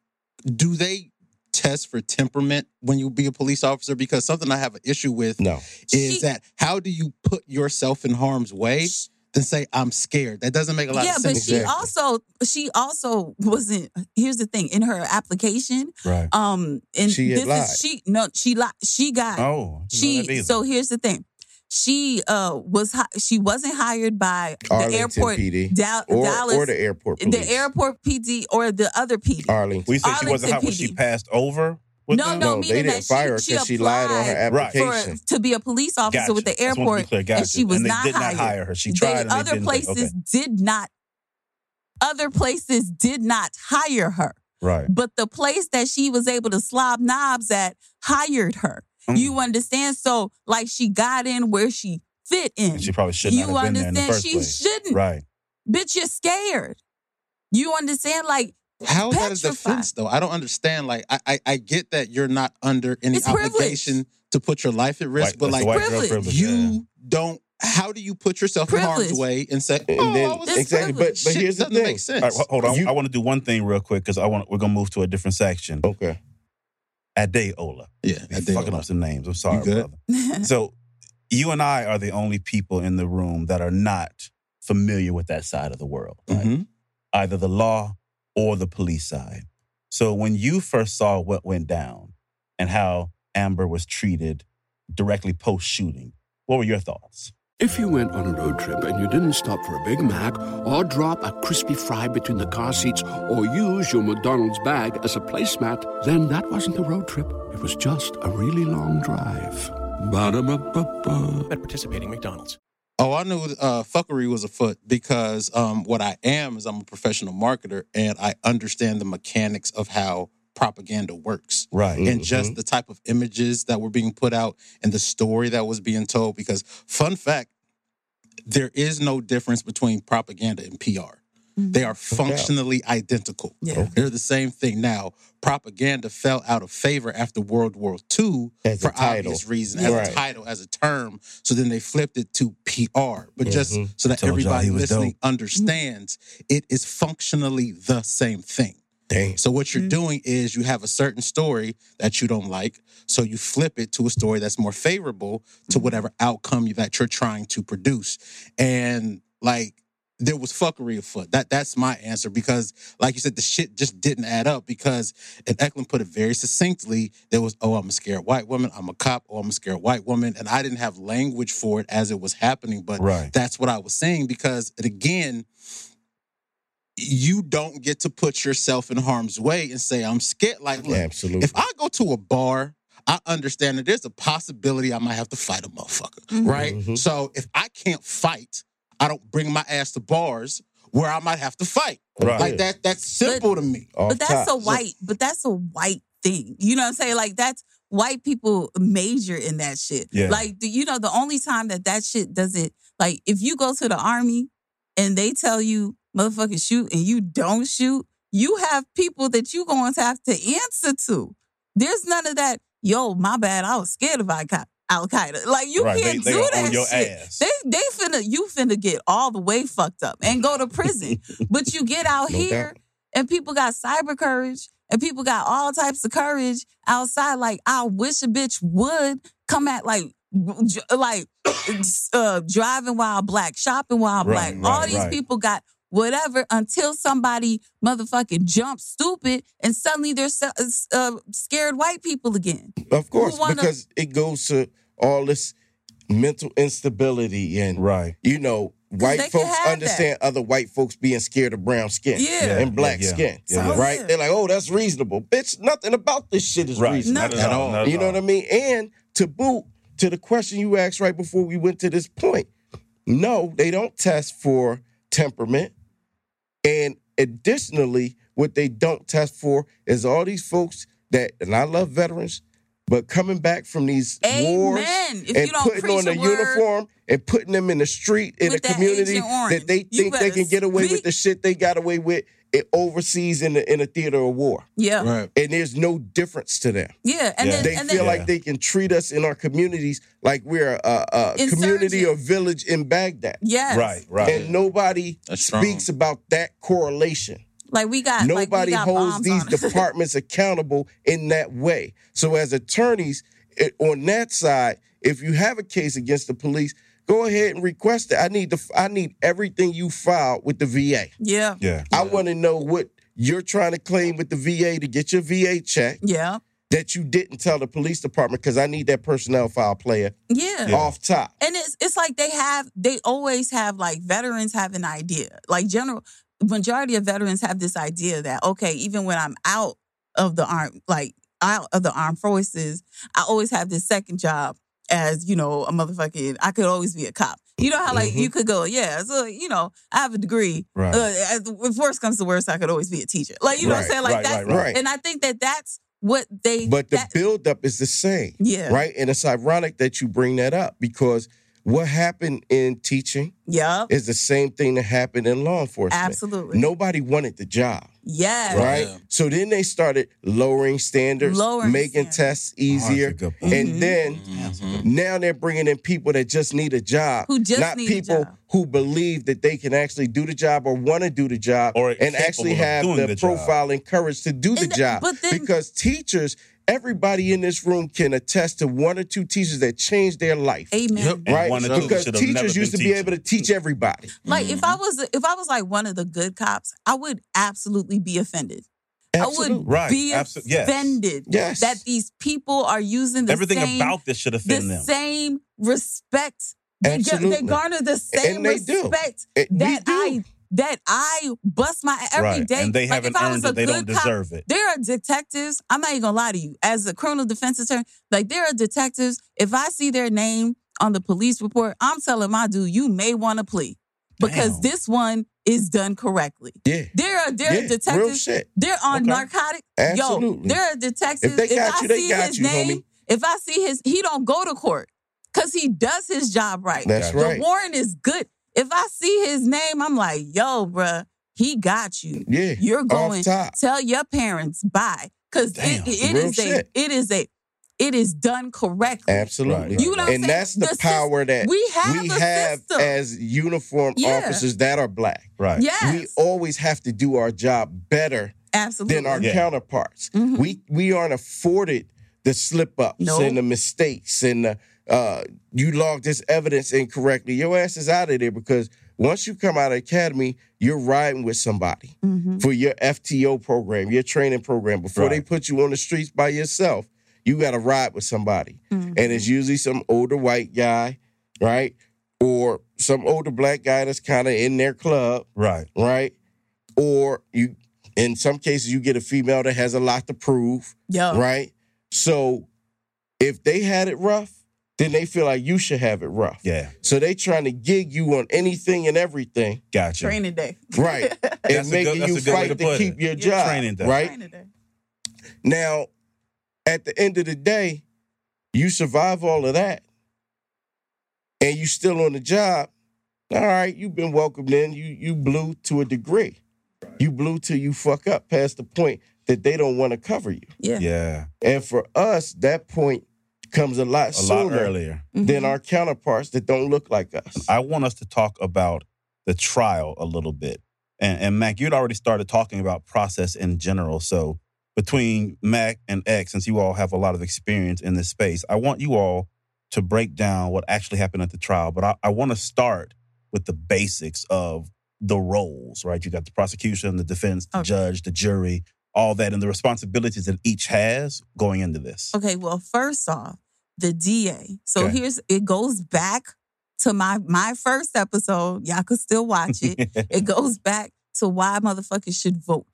do they test for temperament when you be a police officer? Because something I have an issue with no. is She- that how do you put yourself in harm's way than say I'm scared. That doesn't make a lot yeah, of sense. Yeah, but she Exactly. also she also wasn't. Here's the thing: in her application, Right. um, and She this lied. is she no she lied. She got Oh, I didn't know that she. So here's the thing: she uh was hi- she wasn't hired by Arlington the airport PD. Dal- or, Dallas or the airport police. the airport PD or the other PD. Arlington. we said she wasn't Arlington hot when she passed over. With No, them? no, no, they that didn't fire her she- because she she lied on her applied Right. application. for to be a police officer Gotcha. with the just wanted to be airport, clear. and she was and they not did not hired. hire her. She They- tried. and they other didn't take- places okay. did not. Other places did not hire her, Right. but the place that she was able to slob knobs at hired her. Mm. You understand? So, like, she got in where she fit in. And she probably should you not have been there in the understand? first She place. shouldn't. Right. Bitch, you're scared. You understand? Like, How is that a petrified. defense though? I don't understand. Like I, I, I get that you're not under any It's privilege. obligation to put your life at risk, White- but like white privilege. privilege, you yeah. don't. How do you put yourself in harm's way and say, And "Oh, then I exactly, but but shit here's the doesn't thing. make sense." All right, hold on. You- I want to do one thing real quick because I want we're gonna move to a different section. Okay. Adeola. Yeah, did. fucking up some names. I'm sorry, brother. So you and I are the only people in the room that are not familiar with that side of the world, right? Mhm. either the law or the police side. So when you first saw what went down and how Amber was treated directly post shooting, what were your thoughts? If you went on a road trip and you didn't stop for a Big Mac or drop a crispy fry between the car seats or use your McDonald's bag as a placemat, then that wasn't a road trip. It was just a really long drive. Ba-da-ba-ba-ba. at participating McDonald's. Oh, I knew uh, fuckery was afoot because um, what I am is I'm a professional marketer and I understand the mechanics of how propaganda works. Right. and just the type of images that were being put out and the story that was being told. Because, fun fact, there is no difference between propaganda and PR. They are functionally identical. Yeah. They're the same thing. Now, propaganda fell out of favor after World War II As for obvious reasons, as Right. a title, as a term. So then they flipped it to PR. But just Mhm. so that everybody listening dope. understands, it is functionally the same thing. Damn. So what you're mm-hmm. doing is you have a certain story that you don't like, so you flip it to a story that's more favorable to mm-hmm. whatever outcome that you're trying to produce. And like there was fuckery afoot. That that's my answer because, like you said, the shit just didn't add up. Because and Ecleynne put it very succinctly. There was, oh, I'm a scared white woman. I'm a cop. Oh, I'm a scared white woman. And I didn't have language for it as it was happening, but Right. that's what I was saying because, again, you don't get to put yourself in harm's way and say, I'm scared. Like, look, Absolutely. if I go to a bar, I understand that there's a possibility I might have to fight a motherfucker, Mhm. right? Mhm. So if I can't fight, I don't bring my ass to bars where I might have to fight. Right. Like that, that's simple to me. But that's top. a white but that's a white thing you know what i'm saying like that's white people major in that shit Yeah. like the, you know the only time that that shit doesn't like if you go to the army and they tell you motherfucking shoot and you don't shoot you have people that you going to have to answer to there's none of that yo my bad i was scared of Al Qaeda. Like you Right, can't they- they do are that shit. ass. They they finna you finna get all the way fucked up and go to prison. (laughs) but you get out No here doubt. and people got cyber courage and people got all types of courage outside. Like I wish a bitch would come at like like (coughs) uh, driving while black, shopping while Right, black. all right, these right. people got whatever until somebody motherfucking jumps stupid and suddenly they're uh, scared white people again. Of course, wanna- because it goes to all this mental instability and Right. you know, white folks have understand other white folks being scared of brown skin Yeah. and black Yeah, yeah. skin, Yeah, yeah. right? Yeah. They're like, oh, that's reasonable. Bitch, nothing about this shit is Right. reasonable. Not Nothing. at all. not You know all. what I mean? And to boot, to the question you asked right before we went to this point, no, they don't test for temperament. And additionally, what they don't test for is all these folks that, and I love veterans, but coming back from these wars If and putting on a a uniform and putting them in the street in a community that they think they can get away with the shit they got away with it overseas in the in a theater of war. Yeah. Right. And there's no difference to them. Yeah. And Yeah. then They and feel then like they can treat us in our communities like we're a, a community or village in Baghdad. yes. Right. Right. And nobody speaks about that correlation. Like we got like, we Nobody got holds bombs these on (laughs) departments accountable in that way. So, as attorneys it, on that side, if you have a case against the police, go ahead and request it. I need the I need everything you filed with the VA. Yeah. Yeah. I want to know what you're trying to claim with the VA to get your VA check Yeah. that you didn't tell the police department because I need that personnel file player Yeah. Yeah. off top. And it's it's like they have they always have like veterans have an idea. Like general majority of veterans have this idea that okay, even when I'm out of the arm like out of the armed forces, I always have this second job as, you know, a motherfucking I could always be a cop. You know how like Mhm. you could go, yeah, so you know, I have a degree. Right. Uh, if worst comes to worst, I could always be a teacher. Like you know what I'm saying? Like right, that right, right. and I think that that's what they But the buildup is the same. yeah. Right. And it's ironic that you bring that up because what happened in teaching Yep. is the same thing that happened in law enforcement. Absolutely. Nobody wanted the job. Yes. Right. Yeah. So then they started lowering standards, Lowering making standards. tests Oh, that's a easier. good point. Mhm. And then Mhm. now they're bringing in people that just need a job, Who just not need a people job. who believe that they can actually do the job or want to do the job, Or and actually have the, the profile and courage to do the And th- job. but then- because teachers, everybody in this room can attest to one or two teachers that changed their life. Amen. Yep. Right, one or because should teachers used to been be able to teach everybody. Like if I mm-hmm. was if I was like one of the good cops, I would absolutely be offended. I would Right. be Abso- offended Yes. that these people are using the Everything same, about this should the offend them. same respect. They, get, they garner the same they do. respect It- that do. I that I bust my every day. right. And they haven't if I earned it. They don't good cop, deserve it. There are detectives. I'm not even gonna lie to you. As a criminal defense attorney, like there are detectives. If I see their name on the police report, I'm telling my dude, you may want to plea because Damn. this one is done correctly. Yeah. There are there are detectives. They're on Okay. narcotic. Absolutely. Yo, there are detectives. If they got I you, they see got his you, name, homie. if I see his, he don't go to court because he does his job right. That's Gotcha. right. The warrant is good. If I see his name, I'm like, yo, bruh, he got you. Yeah. You're going. Off. Tell your parents bye, because it, Damn, it real is a it is a it is done correctly. Absolutely. Right, You know what I'm and saying? that's the, The sys- power that we have we have system. as uniform Yeah. officers that are black. Right. Yes, We always have to do our job better absolutely. than our Yeah. counterparts. Mhm. We we aren't afforded the slip ups Nope. and the mistakes and the uh, you logged this evidence incorrectly. Your ass is out of there because once you come out of academy, you're riding with somebody Mhm. for your FTO program, your training program. Before they put you on the streets by yourself, you got to ride with somebody. Mhm. And it's usually some older white guy, right? Or some older black guy that's kind of in their club, Right. right? Or you, in some cases, you get a female that has a lot to prove, Yeah. right? So if they had it rough, then they feel like you should have it rough. Yeah. So they trying to gig you on anything and everything, Gotcha. training day. right? (laughs) That's and a good- making that's you way fight to to, put keep it. your Yeah. job, Training day. right? Training day. Now, at the end of the day, you survive all of that and you still on the job. All right, you've been welcomed in. You you blew to a degree. You blew till you fuck up past the point that they don't want to cover you. Yeah. Yeah. And for us, that point comes a lot A sooner lot earlier. than Mhm. our counterparts that don't look like us. I want us to talk about the trial a little bit. And, and Mac, you'd already started talking about process in general. So between Mac and X, since you all have a lot of experience in this space, I want you all to break down what actually happened at the trial. But I, I want to start with the basics of the roles, right? You got the prosecution, the defense, the Okay. judge, the jury, all that, and the responsibilities that each has going into this. Okay, well, first off, the DA. So Okay. here's it goes back to my my first episode. Y'all could still watch it. it (laughs) goes back to why motherfuckers should vote.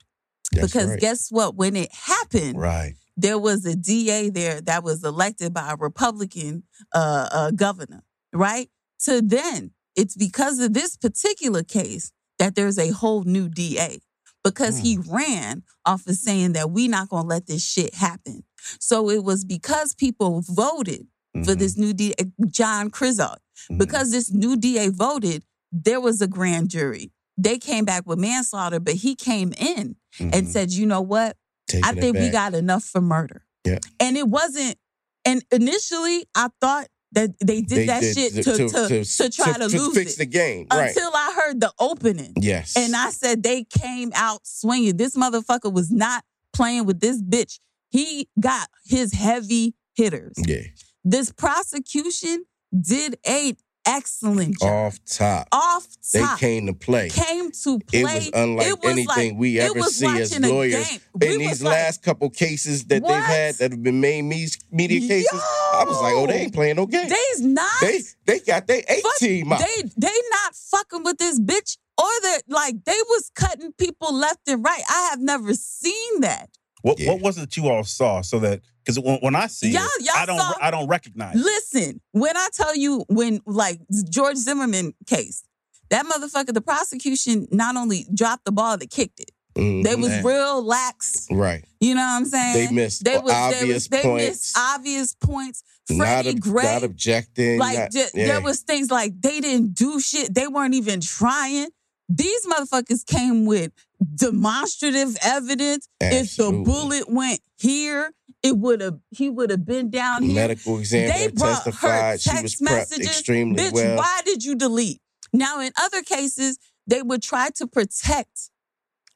That's because right. guess what? When it happened, right. there was a DA there that was elected by a Republican uh, uh, governor, right? So then it's because of this particular case that there's a whole new DA because he ran off of saying that we not gonna let this shit happen. So it was because people voted for Mhm. this new DA, John Creuzot, Mhm. because this new DA voted, there was a grand jury. They came back with manslaughter, but he came in and Mhm. said, you know what? Taking I think we got enough for murder. Yeah. And it wasn't, and initially I thought that they did They that did shit to, to, to, try to, lose fix it. the game, right? Until I heard the opening. yes, And I said they came out swinging. This motherfucker was not playing with this bitch. He got his heavy hitters. yeah, This prosecution did a excellent job. Off top. Off top. They came to play. came to play. It was unlike It was anything like- we ever see as lawyers. In We these like, last couple cases that What? they've had that have been made media cases, I was like, oh, they ain't playing no game. They's not. They they got their A fuck- team out. They they not fucking with this bitch or that like they was cutting people left and right. I have never seen that. What Yeah. what was it you all saw so that because when, when I see Y'all- it, y'all I don't saw- I don't recognize. Listen, when I tell you when like George Zimmerman case, that motherfucker, the prosecution not only dropped the ball, they kicked it. Mhm. They was Man. real lax. right. You know what I'm saying? They missed They was, they obvious was, they points. missed obvious points. Not, Freddie ob- Gray, not objecting. like not- yeah. there was things like they didn't do shit. They weren't even trying. These motherfuckers came with demonstrative evidence. If the bullet went here, it would have he would have been down here. medical examiner they brought her testified she was text messages. extremely Bitch, well. why did you delete? Now, in other cases, they would try to protect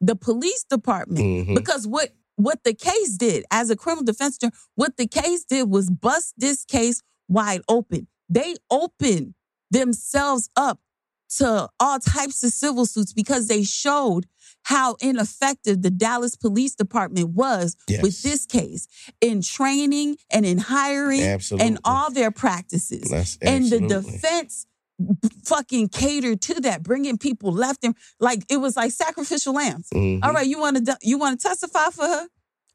the police department Mhm. because what what the case did as a criminal defense attorney, what the case did was bust this case wide open. They opened themselves up to all types of civil suits because they showed how ineffective the Dallas Police Department was Yes. with this case in training and in hiring Absolutely. and all their practices. That's And the defense fucking catered to that, bringing people left and like it was like sacrificial lambs. Mhm. All right, you want to you want to testify for her?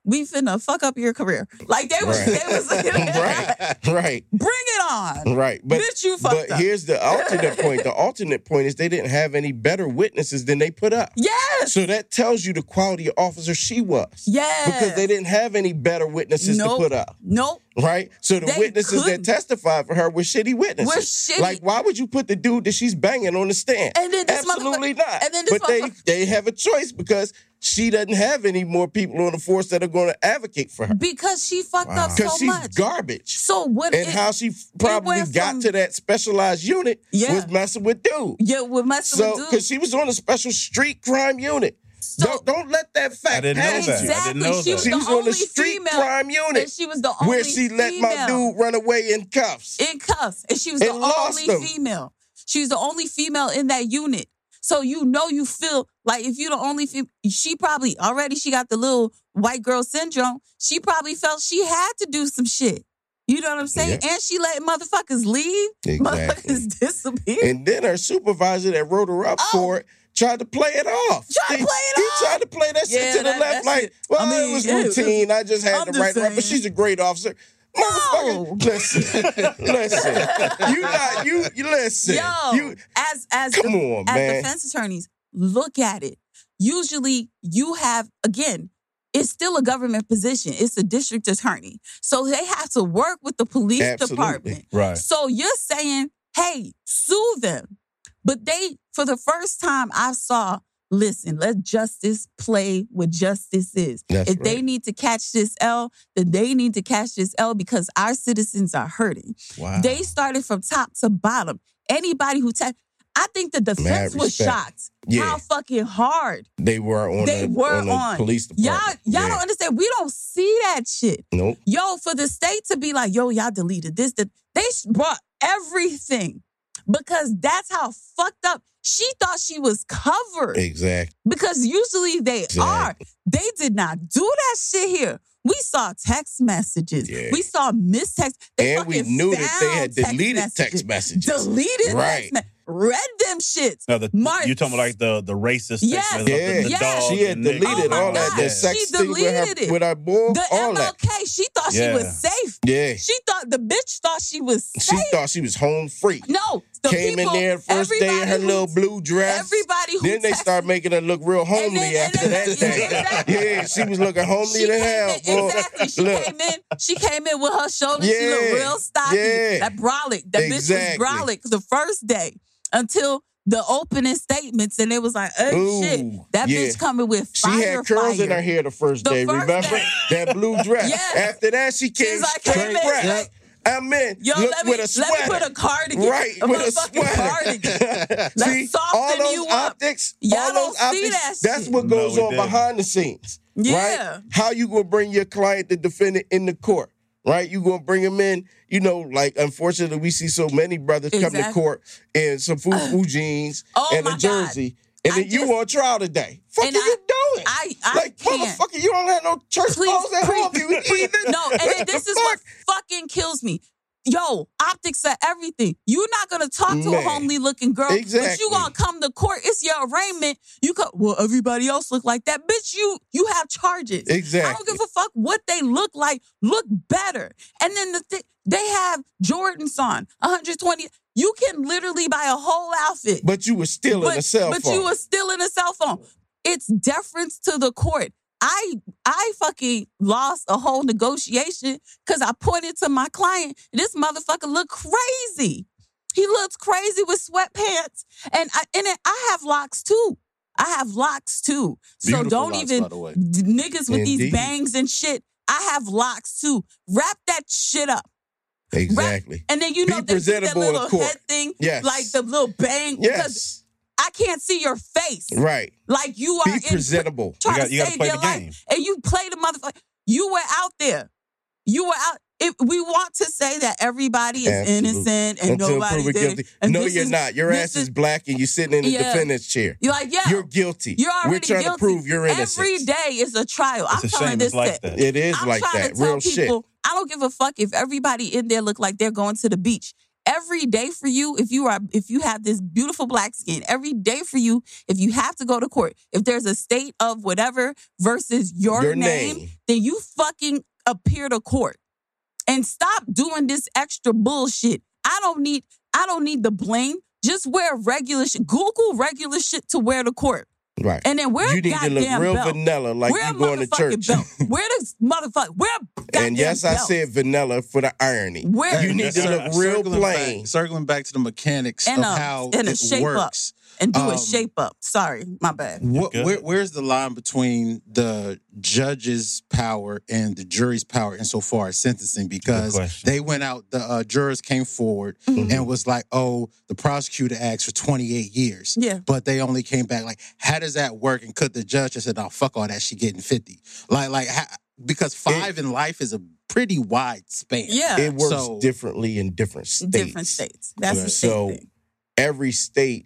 We finna fuck up your career. Like they was, Right. they was (laughs) (laughs) right, right, Bring it on, right. But bitch. You fucked but up. here's the alternate point. The (laughs) alternate point is they didn't have any better witnesses than they put up. yes, So that tells you the quality of officer she was. yes, Because they didn't have any better witnesses Nope. to put up. Nope. Right? So the They witnesses couldn't. that testified for her were shitty witnesses. We're shitty. Like, why would you put the dude that she's banging on the stand? And then this Absolutely not. and then this but they, they have a choice because she doesn't have any more people on the force that are going to advocate for her. Because she fucked up Because so she's much. garbage. So what? and it- how she probably went got from- to that specialized unit Yeah. was messing with dude. Yeah, with messing So, with because she was on a special street crime unit. So- don't, don't let that fact I didn't know that. you. I didn't Exactly. know She that. was She the was on only the street female, crime unit and she was the only where she let my dude run away in cuffs. in cuffs, and she was And the only them. female. She was the only female in that unit. So you know you feel like if you're the only female, she probably already she got the little white girl syndrome. She probably felt she had to do some shit. You know what I'm saying? Yeah. And she let motherfuckers leave. Exactly. Motherfuckers (laughs) disappear. And then her supervisor that wrote her up Oh. for it tried to play it off. Tried to play it he off? tried to play that shit Yeah, to the that- left, like, shit- well, I mean, it was routine. I just had I'm to her up, but she's a great officer. Motherfucker, (laughs) listen, listen. You not you. You listen. Yo, you as as come the- on, as man. defense attorneys, look at it. Usually, you have again. It's still a government position. It's a district attorney, so they have to work with the police Absolutely. department. Right. So you're saying, "Hey, sue them," but they, for the first time, I saw. Listen, let justice play what justice is. That's if they need to catch this L, then they need to catch this L because our citizens are hurting. Wow. They started from top to bottom. Anybody who ta- I think the defense was shocked Yeah. how fucking hard They were on. they the, were on. the on. police Y'all, y'all Yeah. don't understand. We don't see that shit. Nope. Yo, for the state to be like, yo, y'all deleted this, that they brought everything because that's how fucked up. She thought she was covered Exactly. because usually they are. They did not do that shit here. We saw text messages. Yeah. We saw missed text. They And we knew that they had text deleted text messages. Deleted Right. me- Read them shits. No, the, Mark- you talking about like the the racist Yes. text Yeah, the, the Yes. dog, she had deleted Oh my all that. God. The She sex thing with her, deleted it. with her boy, The all that. She thought Yeah. she was safe. Yeah. She thought the bitch thought she was She thought she was home free. no, the Came people, in there first day in her who- little blue dress. Everybody who Then they start making her look real homely then- after then- that day. exactly. (laughs) Yeah, she was looking homely She to came hell, in, boy. exactly. She Look, came in. She came in with her shoulders. she looked Yeah, real stocky. yeah. That brolic. That Exactly. bitch was brolic the first day until the opening statements, and it was like, "Oh Ooh, shit, that yeah. bitch coming with she fire, had curls fire. in her hair the first The day. first remember day. (laughs) that blue (laughs) dress? Yes. After that, she came like, straight came in, I'm in. Yo, Look let me, with a let me put a cardigan. Right, a with a motherfucking cardigan. sweater. (laughs) Let's See, soften all those you up. optics, Y'all all don't those see optics, that that's shit. what goes No, on didn't. behind the scenes. Yeah. Right? How you gonna bring your client, the defendant, in the court? Right? You gonna bring him in, you know, like unfortunately we see so many brothers come to court in some foo foo jeans Oh and a God. jersey, and I then you on trial today. Fuck are you I- doing? I I like can't. motherfucker, you don't have no church Please, clothes at please, home. You (laughs) please. No, and this is what fucking kills me. Yo, optics are everything. You're not gonna talk to a homely looking girl, but you gonna come to court. It's your arraignment. You co- well, everybody else look like that, bitch. You you have charges. Exactly. I don't give a fuck what they look like. Look better. And then the thing they have Jordans on 120. You can literally buy a whole outfit, But you were still in a cell but phone. you were still in a cell phone. It's deference to the court. I I fucking lost a whole negotiation because I pointed to my client. This motherfucker looked crazy. He looks crazy with sweatpants, and I and I have locks too. I have locks too. So Beautiful don't locks, even the niggas with these bangs and shit. I have locks too. Wrap that shit up. exactly. And then you Be know they that little head thing, Yes. like the little bang. Yes. I can't see your face. Right. Like you are Be in presentable. trying You got- to you gotta save play the life, game. and you play the motherfucker. You were out there. You were out. If we want to say that everybody is Absolutely. innocent and Until nobody proven did, guilty. and No, you're is- not. Your ass is black and you're sitting in the Yeah. defendant's chair. You're like, yeah, You're guilty. you're already We're trying guilty. to prove your innocence. Every day is a trial. It's I'm a telling this like that. It is I'm like that. to tell Real shit. people, I don't give a fuck if everybody in there look like they're going to the beach. Every day for you, if you are if you have this beautiful black skin, every day for you, if you have to go to court, if there's a state of whatever versus your, Your name, name. then you fucking appear to court. And stop doing this extra bullshit. I don't need I don't need the bling. Just wear regular shit. Google regular shit to wear to court. Right. And then wear you need to goddamn look real belt. vanilla like wear you a going to motherfucking church. belt. Wear this motherfucker. Wear (laughs) a goddamn And yes, I said vanilla for the irony. Where- you need to look real circling plain. Back, circling back to the mechanics And of a- how and a it shape up. Works. and do a um, shape up. Sorry, my bad. What, where, where's the line between the judge's power and the jury's power insofar as sentencing? Because they went out, the uh, jurors came forward Mm-hmm. and was like, "Oh, the prosecutor asked for 28 years." Yeah. but they only came back like, "How does that work?" And could the judge have said, "Oh, fuck all that, she getting 50." Like, like how, because five in life is a pretty wide span. Yeah. It works So- differently in different states. Different states. That's the Right. same So- thing. Every state.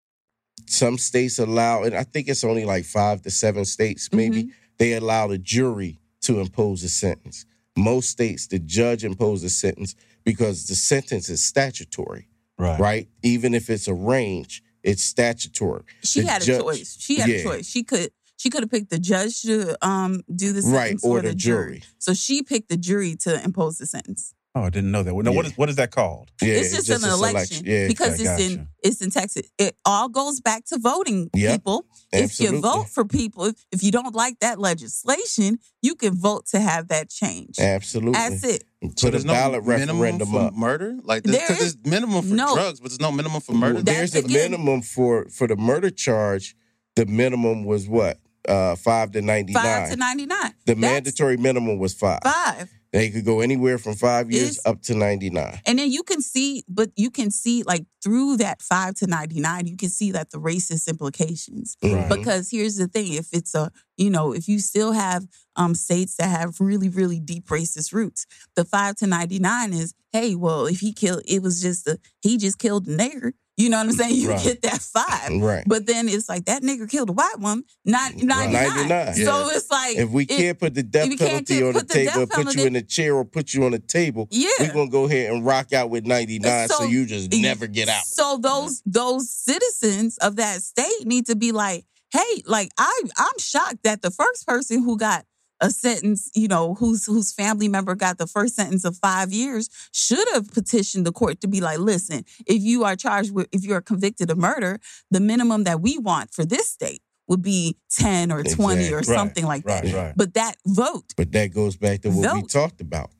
Some states allow, and I think it's only like five to seven states, maybe, Mm-hmm. they allow the jury to impose a sentence. Most states, the judge imposes a sentence because the sentence is statutory, Right. right? Even if it's a range, it's statutory. She The had a choice. She had yeah. a choice. She could she could have picked the judge to um do the Right, sentence or or, the the jury. jury. So she picked the jury to impose the sentence. Oh, I didn't know that. No, what Yeah. is what is that called? Yeah, it's just, an a election. Yeah, because okay, it's in it's in Texas. It all goes back to voting Yep, people. If you vote for people, if, if you don't like that legislation, you can vote to have that change. absolutely. That's it. So Put a there's no ballot minimum referendum for up. murder, like There because is- there's minimum for no. drugs, but there's no minimum for murder. There's a again- minimum for for the murder charge. The minimum was what? Uh, five to ninety Five to ninety nine. The mandatory minimum was five. five. They could go anywhere from five years It's- up to ninety nine. And then you can see, but you can see like through that five to ninety nine, you can see that the racist implications. Right. Because here's the thing: if it's a you know, if you still have um, states that have really, really deep racist roots, the five to 99 is, hey, well, if he killed, it was just a, he just killed a nigger. You know what I'm saying? (laughs) You Right. get that five. Right. But then it's like that nigger killed a white woman, not 99. 99, So yeah. it's like, If we it- can't put the death if we can't penalty on the the table put you in a chair or put you on a table, Yeah. we're gonna go ahead and rock out with 99 so, So- you just never get out. So those those citizens of that state need to be like, hey, like I I'm shocked that the first person who got a sentence, you know, whose whose family member got the first sentence of five years should have petitioned the court to be like, listen, if you are charged with if you are convicted of murder, the minimum that we want for this state would be 10 or 20 or Exactly. something like that. Right, right. But that vote, But that goes back to what we talked about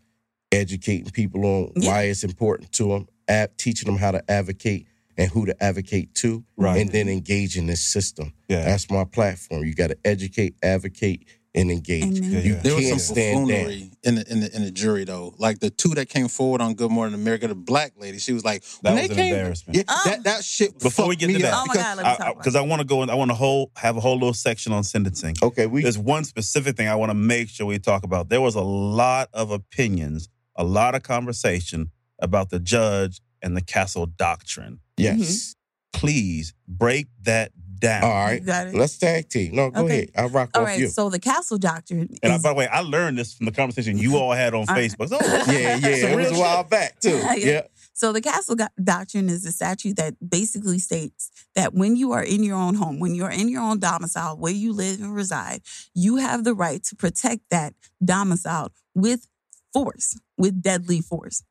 educating people on Yeah. why it's important to them, ab- teaching them how to advocate and who to advocate to, Right. and then engage in this system. Yeah. That's my platform. You got to educate, advocate, and engage. Yeah, You yeah. There was can't some stand down. buffoonery in the, in the in the jury though. Like the two that came forward on Good Morning America, the black lady, she was like, That when was they an came, embarrassment. Yeah, Oh. that that shit. Before we get to that, up Oh my because God, let me talk about because I, want to go in, I want to whole have a whole little section on sentencing. Okay, we There's one specific thing I want to make sure we talk about. There was a lot of opinions, a lot of conversation about the judge and the Castle Doctrine. Mm-hmm. yes. Please break that down. All right. Got it? let's tag team. No, go Okay. ahead. I'll rock All off right, you. so the castle doctrine And I, by the way, I learned this from the conversation you all had on (laughs) All right. Facebook. Oh, (laughs) yeah, yeah, some it was a while back too. (laughs) Yeah. Yeah, So the castle doctrine is a statute that basically states that when you are in your own home, when you're in your own domicile, where you live and reside, you have the right to protect that domicile with force, with deadly force.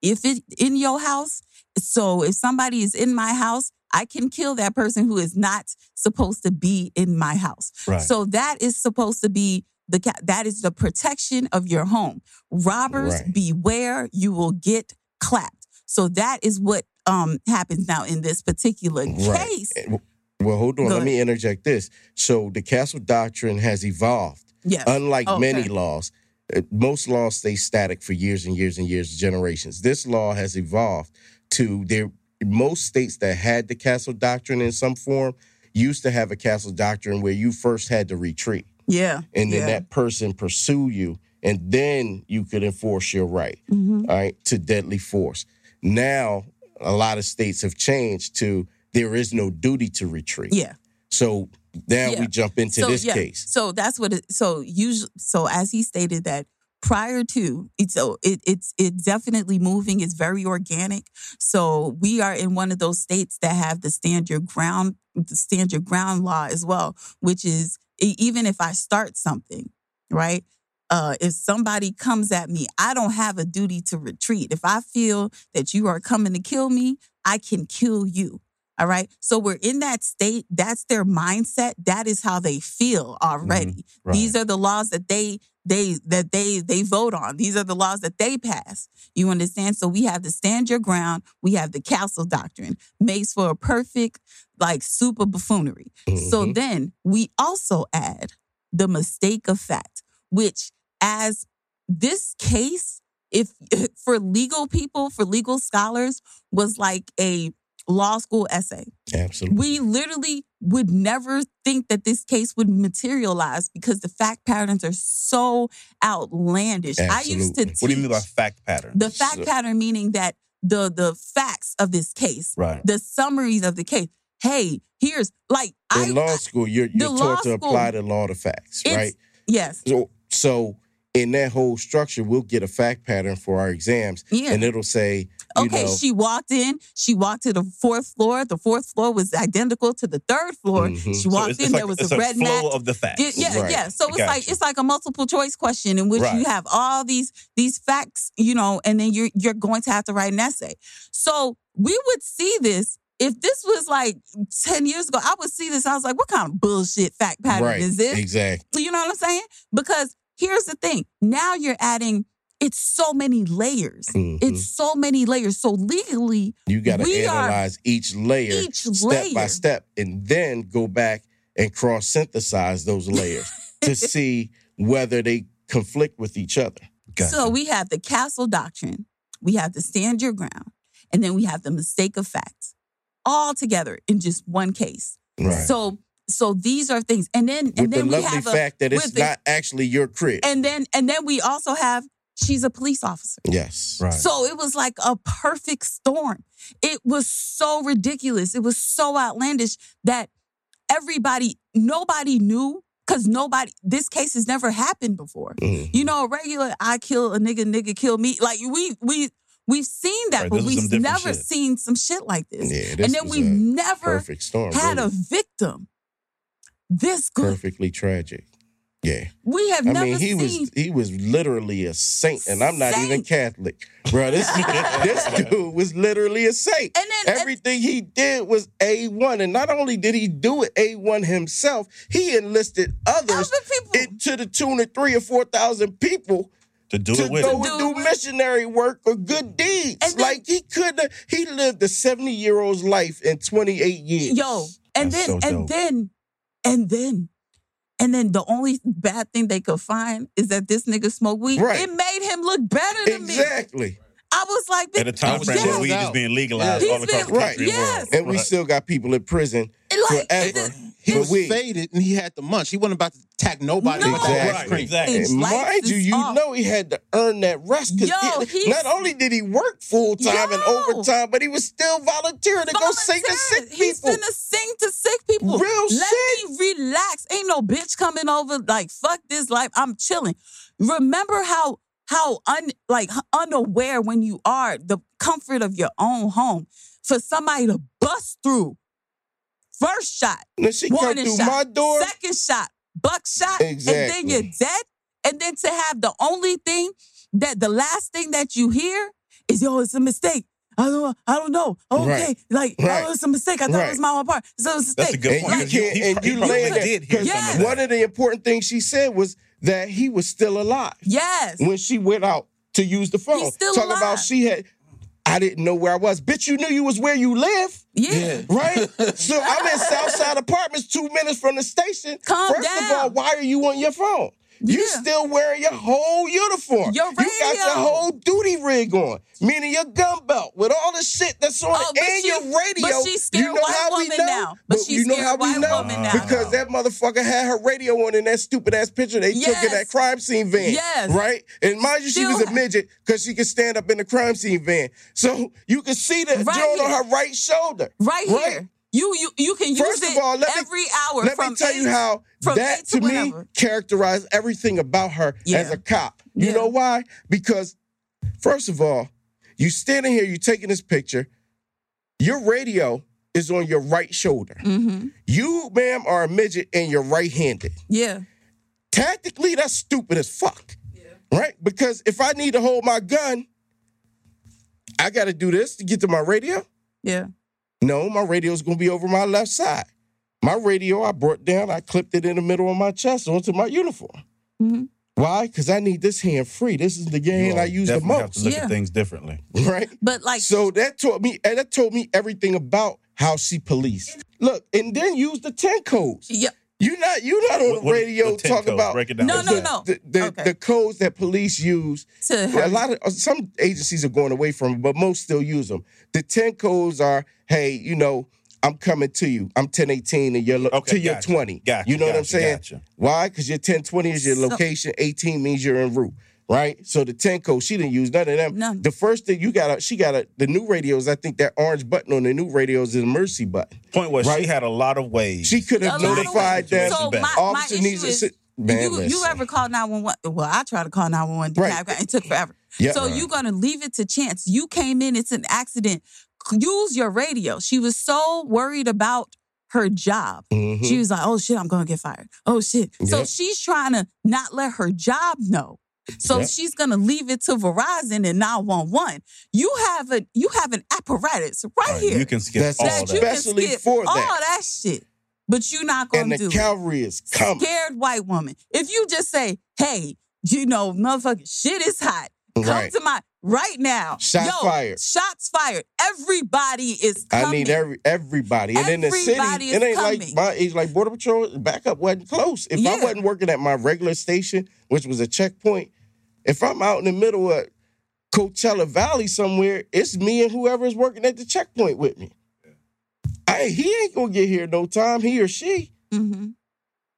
If it in your house, so if somebody is in my house, I can kill that person who is not supposed to be in my house. Right. So that is supposed to be the ca- that is the protection of your home. Robbers Right. beware, you will get clapped. So that is what um happens now in this particular Right. case. Eh, Well, hold on. Go Let me interject this. So the Castle Doctrine has evolved. Yes. Unlike Okay. many laws, uh, most laws stay static for years and years and years, generations. This law has evolved to there. Most states that had the Castle Doctrine in some form used to have a Castle Doctrine where you first had to retreat, yeah. and then yeah. that person pursue you, and then you could enforce your right, Mhm. all right, to deadly force. Now, a lot of states have changed to there is no duty to retreat. Yeah. So now Yeah. we jump into so, this yeah, case. So that's what it so usually so as he stated that prior to it so it, it's it's definitely moving it's very organic so we are in one of those states that have the stand your ground the stand your ground law as well which is even if i start something right uh, if somebody comes at me i don't have a duty to retreat if i feel that you are coming to kill me i can kill you all right. So we're in that state. That's their mindset. That is how they feel already. Right. These are the laws that they they that they they vote on. These are the laws that they pass. You understand? So we have the stand your ground. We have the castle doctrine. Makes for a perfect like super buffoonery. So Mhm. then we also add the mistake of fact, which as this case, if (laughs) for legal people, for legal scholars, was like a law school essay. Absolutely. We literally would never think that this case would materialize because the fact patterns are so outlandish. I used to Absolutely. What do you mean by fact pattern? the fact So- pattern meaning that the the facts of this case, right. the summaries of the case. Hey, here's like I law school, you're, you're taught to apply the law to facts, right? yes, So, so in that whole structure, we'll get a fact pattern for our exams, yeah. and it'll say, you Okay, know, she walked in. She walked to the fourth floor. The fourth floor was identical to the third floor. Mhm. She walked it's, in. like, there was it's a a red flow mat. of the facts. Yeah, yeah, Right. yeah. So it's like you. it's like a multiple choice question in which Right. you have all these these facts, you know, and then you're you're going to have to write an essay. So we would see this if this was like ten years ago. I would see this. I was like, what kind of bullshit fact pattern right, is this? exactly. You know what I'm saying? Because here's the thing. Now you're adding. It's so many layers. Mhm. It's so many layers. So legally, you got to analyze each layer, each step by step, and then go back and cross synthesize those layers to (laughs) see whether they conflict with each other. Gotcha. So we have the castle doctrine, we have the stand your ground, and then we have the mistake of facts all together in just one case. Right. So so these are things, and then With and the then we lovely have a, fact that it's with the- not actually your crib. and then and then we also have she's a police officer. yes. Right. So it was like a perfect storm. It was so ridiculous. It was so outlandish that everybody, nobody knew because nobody, this case has never happened before. Mhm. You know, a regular I kill a nigga, nigga kill me. Like we, we, we've seen that, Right, but this is some we've never shit. seen some shit like this. Yeah, this and then we've never Perfect storm. had a victim this good. perfectly tragic. Yeah. We have I never mean, he seen. was he was literally a saint, and I'm not even Catholic, bro. This (laughs) this dude was literally a saint. and then and- Everything he did was a one, and not only did he do it a one himself, he enlisted others other people. it, to the tune of three or four thousand people to do to it with go him. and Do do missionary work or good deeds. Then- like he could have, he lived a seventy year old's life in twenty eight years. Yo, and That's then so and then and then and then the only bad thing they could find is that this nigga smoked weed. Right. It made him look better than me. exactly. I was like, At a time frame chilled when weed is being legalized Yeah. all across He's the been- country and yes. world. And we Right. still got people in prison like, forever. It- He for was weed. faded and he had the munch. He wasn't about to attack nobody No. with Exactly. ice cream. exactly. And mind you, you off. know he had to earn that rest. 'cause Yo, it- he's- not only did he work full time and overtime, but he was still volunteering to go sing to sick Volunteer. He's gonna sing to sick people. Real Let shit. me relax. Ain't no bitch coming over. Like fuck this life. I'm chilling. Remember how how un like unaware when you are the comfort of your own home for somebody to bust through. First shot, And she come warning through shot, my door. second shot, buckshot, and then you're dead. And then to have the only thing that the last thing that you hear is yo, it's a mistake. I don't, I don't know. Okay, oh, Right. like Right. oh, it's a mistake. I thought Right. it was my own part. So it's a mistake. That's a good And point. you He- can't- and he you probably laying there- did hear Yes. of. One of the important things she said was that he was still alive Yes. when she went out to use the phone. He's still Talking alive. about she had. I didn't know where I was. Bitch, you knew you was where you live. Yeah. (laughs) Right? so I'm in Southside Apartments, two minutes from the station. Calm First of all, why are you on your phone? You Yeah. still wearing your whole uniform. Your radio. You got your whole duty rig on, meaning your gun belt with all the shit that's on Oh, it and she- your radio. but she's scared you know white how we woman know? now. But she's you know scared how we white know? woman now. Because that motherfucker had her radio on in that stupid ass picture they took in that crime scene van. Yes. Right? And mind you, she Still was a midget because she could stand up in the crime scene van. So you could see the Right joint on her right shoulder. Right, Right? here. You you you can use First it of all, let me- every hour Let from me tell eight, you how that eight to me characterized everything about her Yeah. as a cop. You Yeah. know why? Because first of all, you standing here, you taking this picture, your radio is on your right shoulder. Mm-hmm. You, ma'am, are a midget and you're right-handed. Yeah. Tactically, that's stupid as fuck. Yeah. Right? Because if I need to hold my gun, I gotta do this to get to my radio. Yeah. No, my radio's gonna be over my left side. My radio, I brought down, I clipped it in the middle of my chest onto my uniform. Mhm. Why? Because I need this hand free. This is the game I use the definitely have to look Yeah. at things differently. Right? But like So that taught me, and that told me everything about how she policed. Look, and then use the 10 codes. yeah. You not you not on What- the radio the 10 talking codes, about break it down. No, What's no, that? no. the, the, Okay. the codes that police use To a lot of uh, some agencies are going away from them, but most still use them. The 10 codes are, hey, you know, I'm coming to you. I'm 1018 and you're lo- Okay, to your 20. Gotcha, you know what I'm saying? gotcha. Why? Because your 1020 is your So- location, 18 means you're en route. Right? So the 10 code, she didn't use none of them. None. The first thing you got, a, she got a, the new radios. I think that orange button on the new radios is a mercy button. Point was, Right. she had a lot of ways. She could have notified ways. them. So my, my Officer issue needs to is, sit- Man, you, you ever call 911? Well, I tried to call 911. Right. It took forever. Yeah. so you're going to leave it to chance. You came in, it's an accident. Use your radio. She was so worried about her job. Mhm. She was like, oh shit, I'm going to get fired. Oh shit. So she's trying to not let her job know. So Yep. she's gonna leave it to Verizon and 911. You have a you have an apparatus right, Right, here You can skip That's all that that. Especially skip for all that. that shit. But you're not gonna the do it cavalry is coming. scared white woman. If you just say, hey, you know, motherfucking shit is hot. Come Right. to my right now. Shots Yo, fired. Shots fired. Everybody is coming. I need every everybody. And in the city, is it ain't coming. like my age, like Border Patrol, backup wasn't close. If I wasn't working at my regular station, which was a checkpoint, if I'm out in the middle of Coachella Valley somewhere, it's me and whoever is working at the checkpoint with me. I, he ain't gonna get here no time, he or she. hmm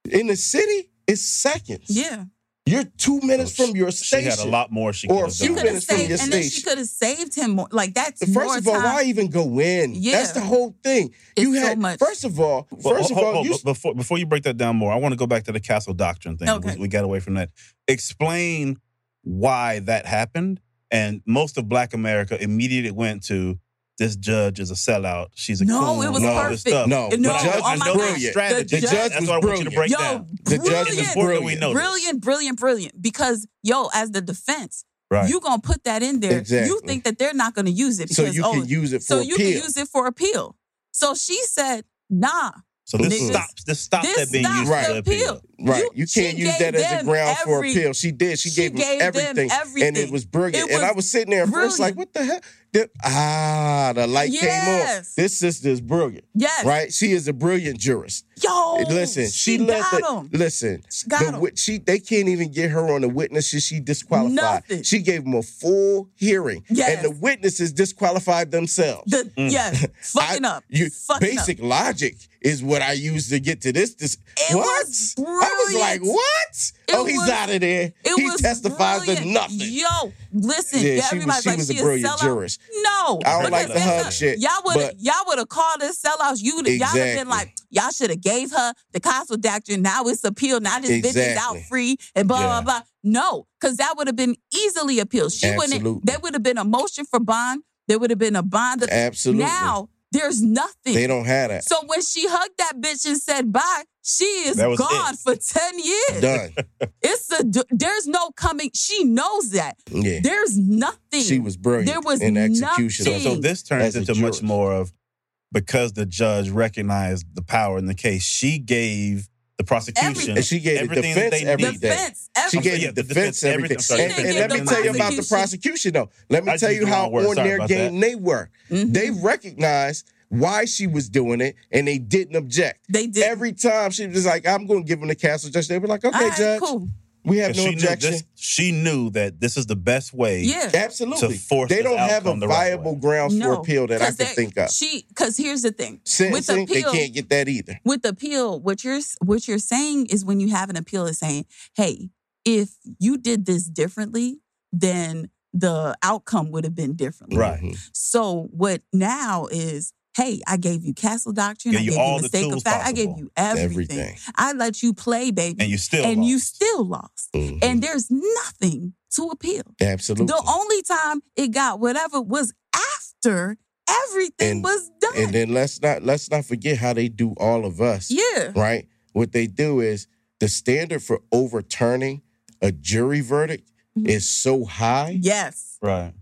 In the city, it's seconds. Yeah. You're two oh, minutes So from your station. She station. had a lot more she Or could a few She have done. have minutes from saved, your and then she could have saved him more. Like that's First more of all, time. why even go in? Yeah. That's the whole thing. you It's so had much. first of all, Well, first of all, hold- you before before you break that down more, I want to go back to the castle doctrine thing. Okay. We, we got away from that. Explain why that happened, and most of Black America immediately went to this judge is a sellout. She's a No, coon, it was and all this perfect. stuff. No, No, the judge was brilliant. Strategy. The judge That's was what I want you to brilliant. break Yo, down. The judge brilliant, was we brilliant. know brilliant, brilliant, brilliant. Because yo, as the defense, Right. you gonna put that in there. You think that they're not gonna use it so because you oh, can use it for so you can use it for appeal. So she said, nah. So this Niggas, stops. This stops this that being stops used Right. for appeal. appeal. Right. You- You, can't use that as a them ground for appeal. She did. She, she gave, gave them them everything. And it was brilliant. It and I was was sitting there at first like, what the hell? Ah, the light came Yes. on. This sister is brilliant. Yes. Right? She is a brilliant jurist. Yo, listen, she, she, let got the him. listen. She got the, him. she they can't even get her on the witnesses. She disqualified. Nothing. She gave them a full hearing, Yes. and the witnesses disqualified themselves. The, Yes, (laughs) fucking I- up. You fucking basic up. logic is what I used to get to this. this It what? was I was like, what? It oh, he's was- out of there. It he was testifies to nothing. Yo, listen, Yeah, she was- everybody's she like was a brilliant jurist. No, I don't like the hug listen, shit, Y'all would have y'all would have called us sellouts. You would have y'all have been like y'all should have gave her the castle doctrine. Now it's appeal. Now this bitch is out free and blah Yeah. blah blah. No, because that would have been easily appealed. She wouldn't. Absolutely. There would have been a motion for bond. There would have been a bond. Absolutely. Now there's nothing. They don't have that. So when she hugged that bitch and said bye, she is gone it. for ten years. Done. (laughs) It's a there's no coming. She knows that. Yeah. There's nothing. She was brilliant There was in execution. So, nothing. so this turns into much more of because the judge recognized the power in the case. She gave the prosecution Everything. And she gave the everything that defense they every needed. day. defense. She gave yeah, the the defense defense, everything. everything. Sorry, And, and let me tell you about the prosecution. prosecution, though. Let me I tell you how wrong on their about game they were. Mhm. They recognized why she was doing it, and they didn't object. They did. Every time she was like, "I'm going to give him the castle judge," they were like, "Okay, All right, judge, cool. We have no she knew objection." this. She knew that this is the best way. Yeah. Absolutely. to force they don't have a outcome the right viable way. grounds for No, appeal that I can they- think of. She because here's the thing. Sentencing, with appeal, they can't get that either. with appeal, what you're what you're saying is when you have an appeal is saying, hey, if you did this differently, then the outcome would have been differently. Right. Mhm. So what now is, hey, I gave you castle doctrine, Gave I you gave all you the mistake tools of fact, I gave possible. you everything. Everything. I let you play, baby, And you still and you lost. still lost. Mhm. And there's nothing to appeal. Absolutely. The only time it got whatever was after everything And- was done. and then let's not let's not forget how they do all of us. yeah. Right? What they do is the standard for overturning a jury verdict Mhm. is so high Yes. right.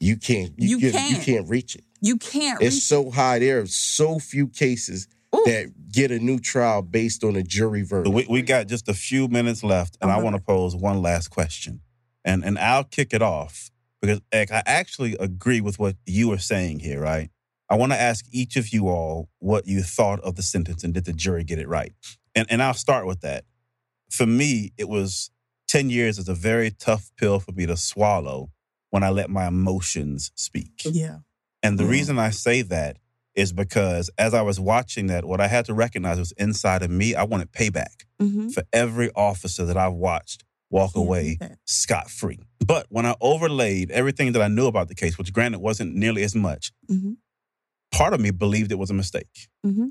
you can't You you, can, you can't. can't reach it. You can't It's reach so high. There are so few cases Ooh. that get a new trial based on a jury verdict. we, we got just a few minutes left, and I Uh-huh. want to pose one last question, and and I'll kick it off because Ek, I actually agree with what you are saying here. Right? I want to ask each of you all what you thought of the sentence, and did the jury get it right? And and I'll start with that. For me, it was ten years is a very tough pill for me to swallow when I let my emotions speak. Yeah. And the reason I say that is because as I was watching that, what I had to recognize was inside of me, I wanted payback Mm-hmm. for every officer that I've watched walk away scot free. But when I overlaid everything that I knew about the case, which granted wasn't nearly as much, Mm-hmm. part of me believed it was a mistake. Mm-hmm.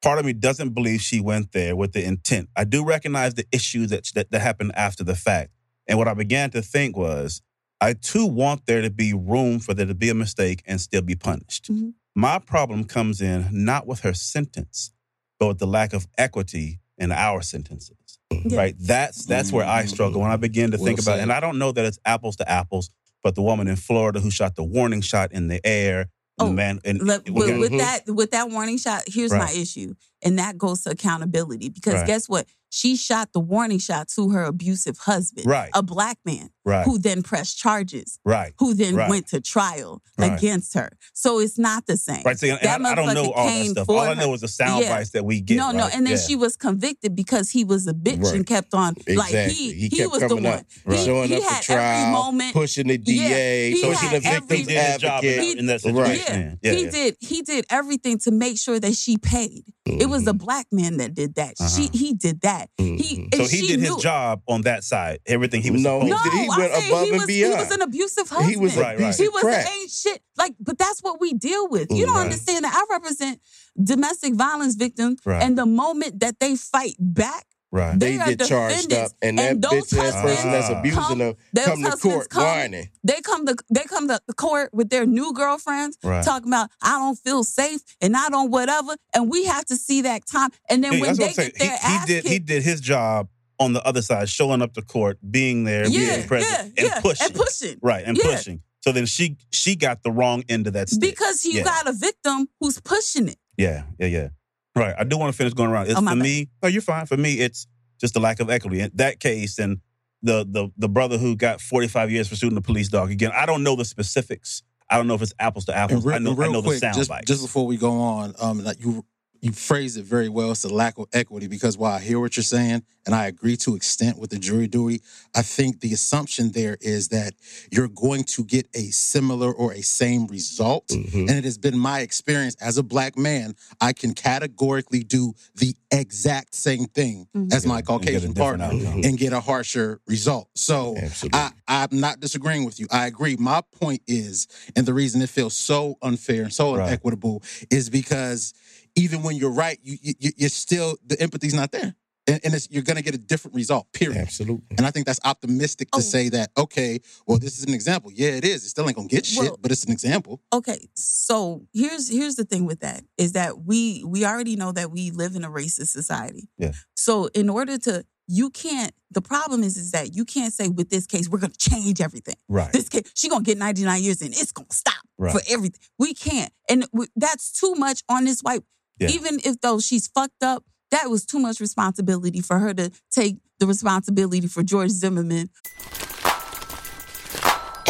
Part of me doesn't believe she went there with the intent. I do recognize the issues that, that, that happened after the fact. And what I began to think was, I too want there to be room for there to be a mistake and still be punished. Mhm. My problem comes in not with her sentence, but with the lack of equity in our sentences. Yeah. Right? That's that's where I struggle when I begin to Well think about said. and I don't know that it's apples to apples, but the woman in Florida who shot the warning shot in the air, Oh, the man and Look, we with, got- with that with that warning shot, here's my issue, and that goes to accountability. Because Right. guess what? She shot the warning shot to her abusive husband, Right. a black man, right, who then pressed charges, right. who then Right. went to trial against her. So it's not the same. Right. And That I, I don't know all that stuff. All I know her. is the sound Yeah. bites that we get. no, no, and then Yeah. she was convicted because he was a bitch and kept on like Exactly. he He kept was the one. up. He, showing he up had for trial, every moment. pushing the DA, he pushing had the every- victim's he job in advocate. in that Right. situation. Yeah, Yeah, he did. He did everything to make sure that she paid. It was Mhm. the black man that did that. She Uh-huh. he did that. He Mhm. and So he she did his job on that side. Everything he was No, he No, he I'm went saying above he and was, He was an abusive husband. He was a Right, right. piece He was crap. ain't shit. Like, but that's what we deal with. You don't Right. understand that I represent domestic violence victims, Right. and the moment that they fight back, Right. They They get charged up, and that and those bitch ass person that's abusing come- them those come to husbands court come- whining. they come to they come to court with their new girlfriends, Right. talking about I don't feel safe and I don't whatever, and we have to see that time. And then Yeah, when they what saying. get their He, he ass did. He did his job on the other side, showing up to court, being there, yeah, being present, yeah, and yeah, pushing. and pushing. Right, and Yeah. pushing. So then she she got the wrong end of that stick. Because you Yeah. got a victim who's pushing it. Yeah, yeah, yeah. Right. I do want to finish going around. It's Oh, for bad. me. No, you're fine. For me, it's just the lack of equity. In that case, and the the the brother who got 45 years for shooting the police dog. Again, I don't know the specifics. I don't know if it's apples to apples. And re- I know real I know quick, the sound just, bite. just before we go on, um, that you you phrased it very well. It's the lack of equity because while I hear what you're saying, and I agree to extent with the jury duty, I think the assumption there is that you're going to get a similar or a same result. Mhm. And it has been my experience as a black man, I can categorically do the exact same thing Mhm. as my and Caucasian different partner outcome. and get a harsher result. So Absolutely. I, I'm not disagreeing with you. I agree. My point is, and the reason it feels so unfair and so Right. inequitable is because even when you're right, you, you you're still the empathy's not there, and, and it's, you're going to get a different result. Period. Absolutely. And I think that's optimistic to Oh. say that. Okay, well, this is an example. Yeah, it is. It still ain't gonna get shit, Well- but it's an example. Okay, so here's here's the thing with that is that we we already know that we live in a racist society. Yeah. So in order to you can't the problem is is that you can't say with this case we're gonna change everything. right. This case she gonna get 99 years and it's gonna stop Right. for everything. We can't. And we, that's too much on this white. Yeah. Even if though she's fucked up, that was too much responsibility for her to take the responsibility for George Zimmerman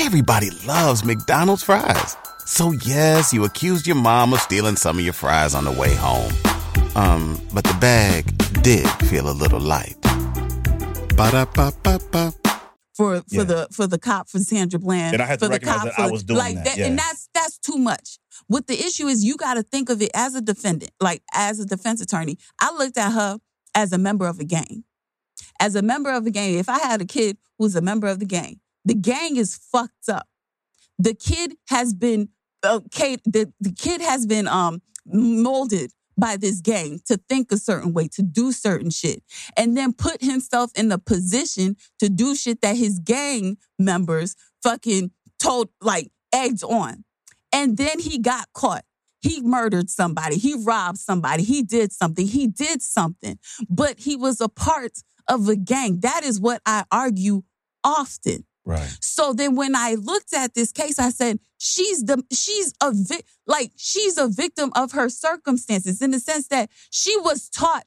Everybody loves McDonald's fries. So yes, you accused your mom of stealing some of your fries on the way home. Um, but the bag did feel a little light. Ba-da-ba-ba-ba. For for Yeah. the for the cop for Sandra Bland. And I had to for the recognize cop that for I was doing like that, and yeah. that's that's too much. What the issue is, you got to think of it as a defendant, like as a defense attorney. I looked at her as a member of a gang. As a member of a gang, if I had a kid who's a member of the gang, the gang is fucked up. The kid has been okay. The the kid has been um molded by this gang to think a certain way, to do certain shit, and then put himself in the position to do shit that his gang members fucking told, like, egged on. And then he got caught. He murdered somebody. He robbed somebody. He did something. He did something. But he was a part of a gang. That is what I argue often. Right. So then when I looked at this case, I said, she's the she's a vic like she's a victim of her circumstances in the sense that she was taught.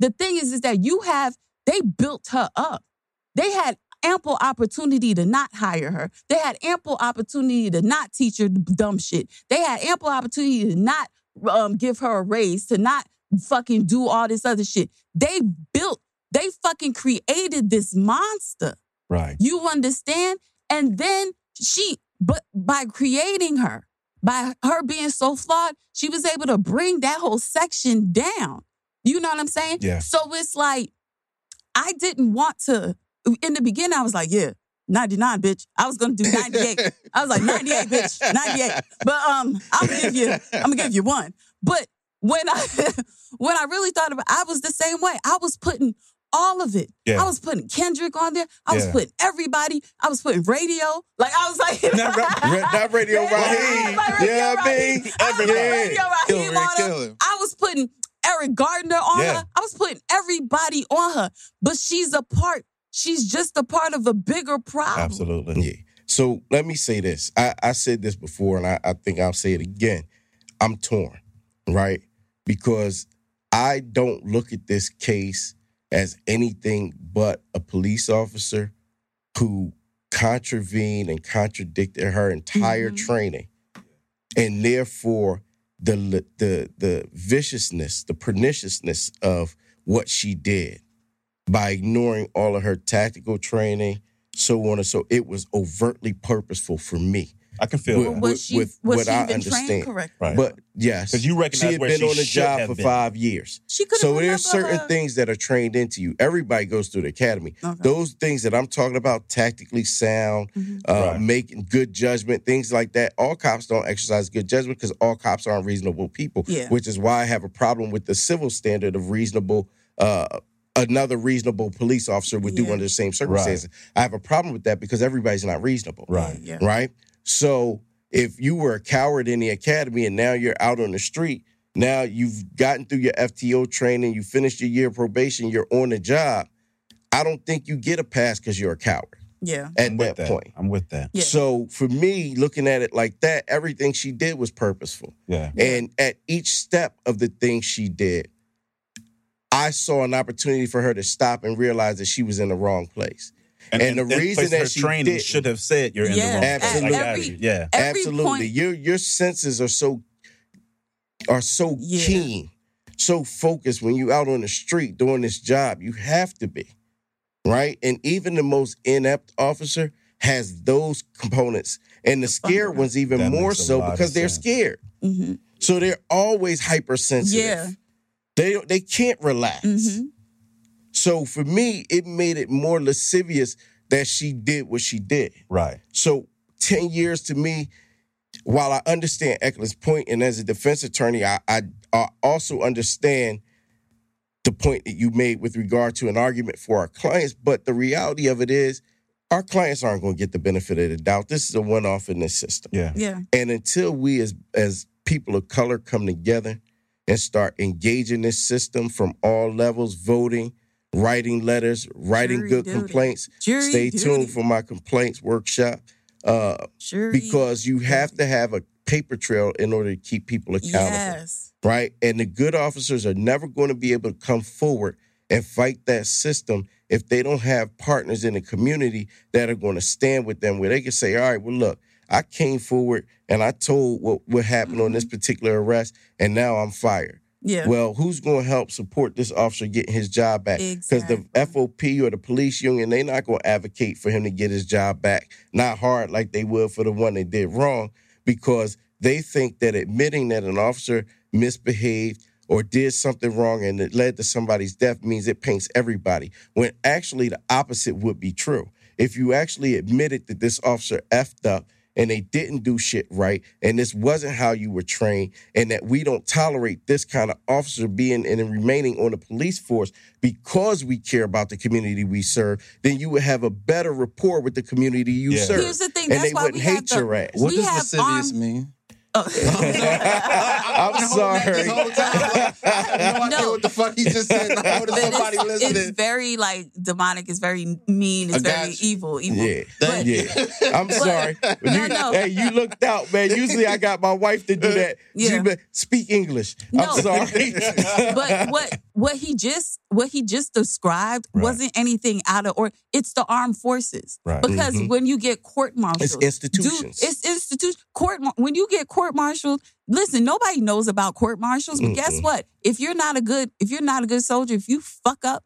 The thing is, is that you have they built her up. They had ample opportunity to not hire her. They had ample opportunity to not teach her dumb shit. They had ample opportunity to not um, give her a raise, to not fucking do all this other shit. They built, they fucking created this monster. Right. You understand? And then she, but by creating her, by her being so flawed, she was able to bring that whole section down. You know what I'm saying? Yeah. So it's like, I didn't want to, in the beginning, I was like, yeah, 99, bitch. I was gonna do 98. (laughs) I was like, 98, bitch, 98. But um, I'm gonna give you, I'm gonna give you one. But when I (laughs) when I really thought about I was the same way. I was putting all of it. Yeah. I was putting Kendrick on there. I was Yeah. putting everybody. I was putting radio. Like I was like Not Ra- (laughs) not Radio Yeah, Raheem. Radio Yeah, I mean, I was putting everybody. Radio Raheem on her. I was putting Eric Garner on Yeah. her. I was putting everybody on her. But she's a part. She's just a part of a bigger problem. Absolutely. Yeah. So let me say this. I, I said this before, and I, I think I'll say it again. I'm torn, right? Because I don't look at this case as anything but a police officer who contravened and contradicted her entire Mhm. training. And therefore, the the the viciousness, the perniciousness of what she did by ignoring all of her tactical training, so on and so it was overtly purposeful for me. I can feel With- that. was with- she with was what she I even understand. trained correctly? Right. But yes, 'Cause you recognize she had where been she on the job for been. five years. She could So there's certain things that are trained into you. Everybody goes through the academy. Okay. Those things that I'm talking about, tactically sound, Mhm. uh, Right. making good judgment, things like that. All cops don't exercise good judgment because all cops aren't reasonable people. Yeah. Which is why I have a problem with the civil standard of reasonable. Uh, another reasonable police officer would do under the same circumstances. I have a problem with that because everybody's not reasonable Right. Yeah. right? So if you were a coward in the academy and now you're out on the street, now you've gotten through your FTO training, you finished your year of probation, you're on the job. I don't think you get a pass because you're a coward Yeah. at that, with that. point. I'm with that. Yeah. So for me, looking at it like that, everything she did was purposeful. Yeah. And at each step of the things she did, I saw an opportunity for her to stop and realize that she was in the wrong place. And the reason place that she training didn't- should have said you're in Yeah, the wrong absolutely. every- Yeah. Every Absolutely. point- Your your senses are so are so Yeah. keen, so focused when you out on the street doing this job. You have to be. Right? And even the most inept officer has those components. And the scared ones even That more so because they're sense. scared. hmm So they're always hypersensitive. Yeah. They they can't relax. hmm So for me, it made it more lascivious that she did what she did. Right. So 10 years to me, while I understand Ecleynne's point, and as a defense attorney, I, I, I also understand the point that you made with regard to an argument for our clients. But the reality of it is, our clients aren't going to get the benefit of the doubt. This is a one off in this system. Yeah. Yeah. And until we as as people of color come together and start engaging this system from all levels, voting, writing letters, writing Jury good duty. complaints. Jury Stay duty. tuned for my complaints workshop. Uh, because you have to have a paper trail in order to keep people accountable Yes. right? And the good officers are never going to be able to come forward and fight that system if they don't have partners in the community that are going to stand with them, where they can say, "All right, well, look, I came forward and I told what what happened on this particular arrest, and now I'm fired." Yeah. Well, who's going to help support this officer getting his job back? Because the FOP or the police union, they're not going to advocate for him to get his job back. Not hard like they would for the one they did wrong, because they think that admitting that an officer misbehaved or did something wrong and it led to somebody's death means it paints everybody. When actually the opposite would be true. If you actually admitted that this officer effed up and they didn't do shit right, and this wasn't how you were trained, and that we don't tolerate this kind of officer being and remaining on the police force because we care about the community we serve, then you would have a better rapport with the community you Yeah. serve. Here's the thing. and That's they why wouldn't we hate have the, your ass. What does have lascivious armed- mean? Oh. (laughs) I'm sorry. (laughs) I have no No. what the fuck he just said. Now But somebody it's, listening. it's very like demonic. It's very mean. It's very you. evil. Evil. Yeah. But- Yeah, I'm sorry. No, You- no. Hey, you looked out, man. Usually I got my wife to do uh, that. She Yeah. be- speak English. No. I'm sorry. (laughs) but what what he just what he just described Right. wasn't anything out of or it's the armed forces Right. because Mhm. when you get court martialed It's institutions. it's institution court when you get court martialed listen nobody knows about court martials but guess Mm-mm. what if you're not a good if you're not a good soldier if you fuck up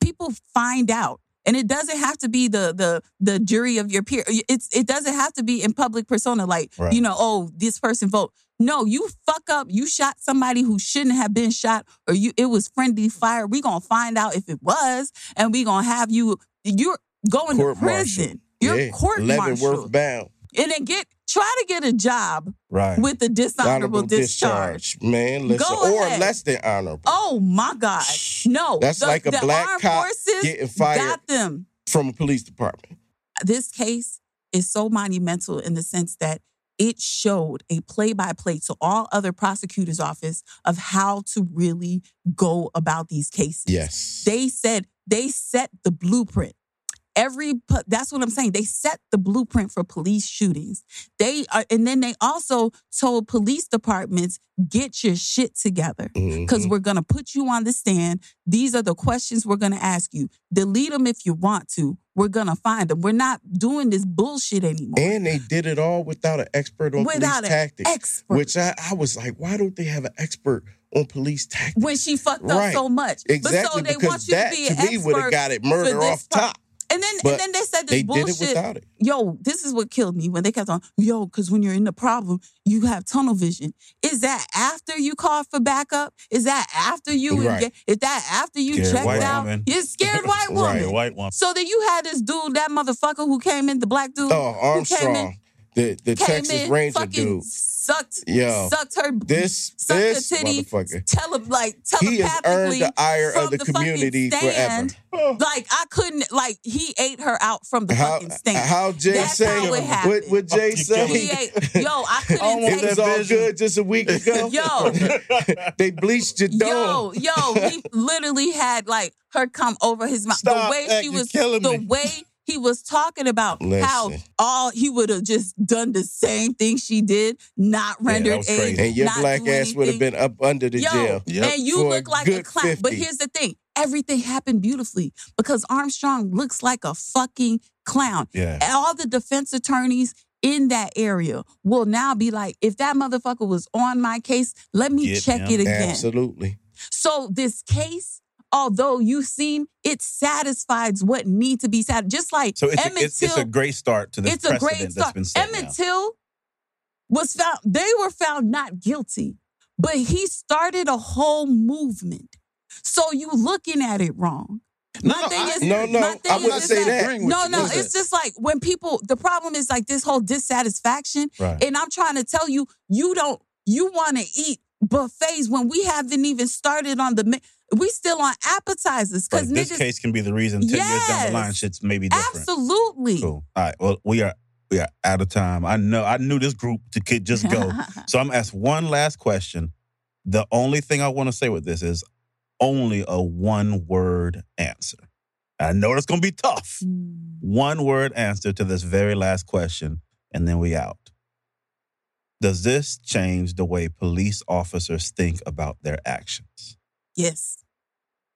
people find out and it doesn't have to be the the the jury of your peer it's it doesn't have to be in public persona like Right. you know oh this person vote no you fuck up you shot somebody who shouldn't have been shot or you it was friendly fire we gonna find out if it was and we gonna have you you're going Court to prison martial. you're yeah. court Leavenworth bound. And then get try to get a job Right. with a dishonorable Honorable discharge. discharge. Man, listen. Go or ahead. less than honorable. Oh my God. No. That's the- like a black cop getting fired got them. from a police department. This case is so monumental in the sense that it showed a play by play to all other prosecutors' office of how to really go about these cases. Yes. They said they set the blueprint. Every that's what I'm saying. They set the blueprint for police shootings. They are, and then they also told police departments get your shit together because Mhm. we're gonna put you on the stand. These are the questions we're gonna ask you. Delete them if you want to. We're gonna find them. We're not doing this bullshit anymore. And they did it all without an expert on Without police tactics. expert. Which I, I was like, why don't they have an expert on police tactics? when she fucked up Right. so much. Exactly, but so they because want you that to be to an me would have got it murder off part. top. And then and then they said this they bullshit. did it without it. Yo, this is what killed me when they kept on, yo, because when you're in the problem, you have tunnel vision. Is that after you call for backup? Is that after you Right. engage? Is that after you Scared checked white out? woman. You're scared white (laughs) woman. Right. White one. So then you had this dude, that motherfucker who came in, the black dude. Oh, who came in- Armstrong, the the Texas in, Ranger dude. Sucked, Yo, sucked her, This sucked this her titty, motherfucker. tele, like He has earned the ire from of the, fucking community stand. forever. Like I couldn't, like he ate her out from the How fucking stand. how Jay That's say? how it What happened. what Jay He say? he ate, yo, I (laughs) couldn't It take was all good just a week ago. (laughs) Yo. (laughs) they bleached your dog Yo, yo, he literally had like her come over his mouth. Stop the way that, she was, killing the me. way he was talking about how all he would have just done the same thing she did, not Yeah, rendered was aid. And your black ass would have been up under the Yo, jail. Yep. and you For look like a clown. But here's the thing: everything happened beautifully because Armstrong looks like a fucking clown. Yeah. All the defense attorneys in that area will now be like, if that motherfucker was on my case, let me Get check him. it again. Absolutely. So this case, although you seem it satisfies what need to be satisfied, just like So it's, Emmett a, it's, it's a great start to the it's a precedent great that's start. been set Emmett now. Till was found. They were found not guilty, but he started a whole movement. So you looking at it wrong. No, My no, thing I- is, No, no, my thing I wouldn't say like- that. No, no, Listen. it's just like when people. The problem is like this whole dissatisfaction, Right. and I'm trying to tell you, you don't. You want to eat buffets when we haven't even started on the. We still on appetizers because this niggas. case can be the reason 10 years down the line Yes. shit's maybe different. absolutely. Cool. All right. Well, we are we are out of time. I know I knew this group to could just go. (laughs) so I'm gonna ask one last question. The only thing I want to say with this is only a one word answer. I know it's gonna be tough. Mm. One word answer to this very last question, and then we out. Does this change the way police officers think about their actions? yes.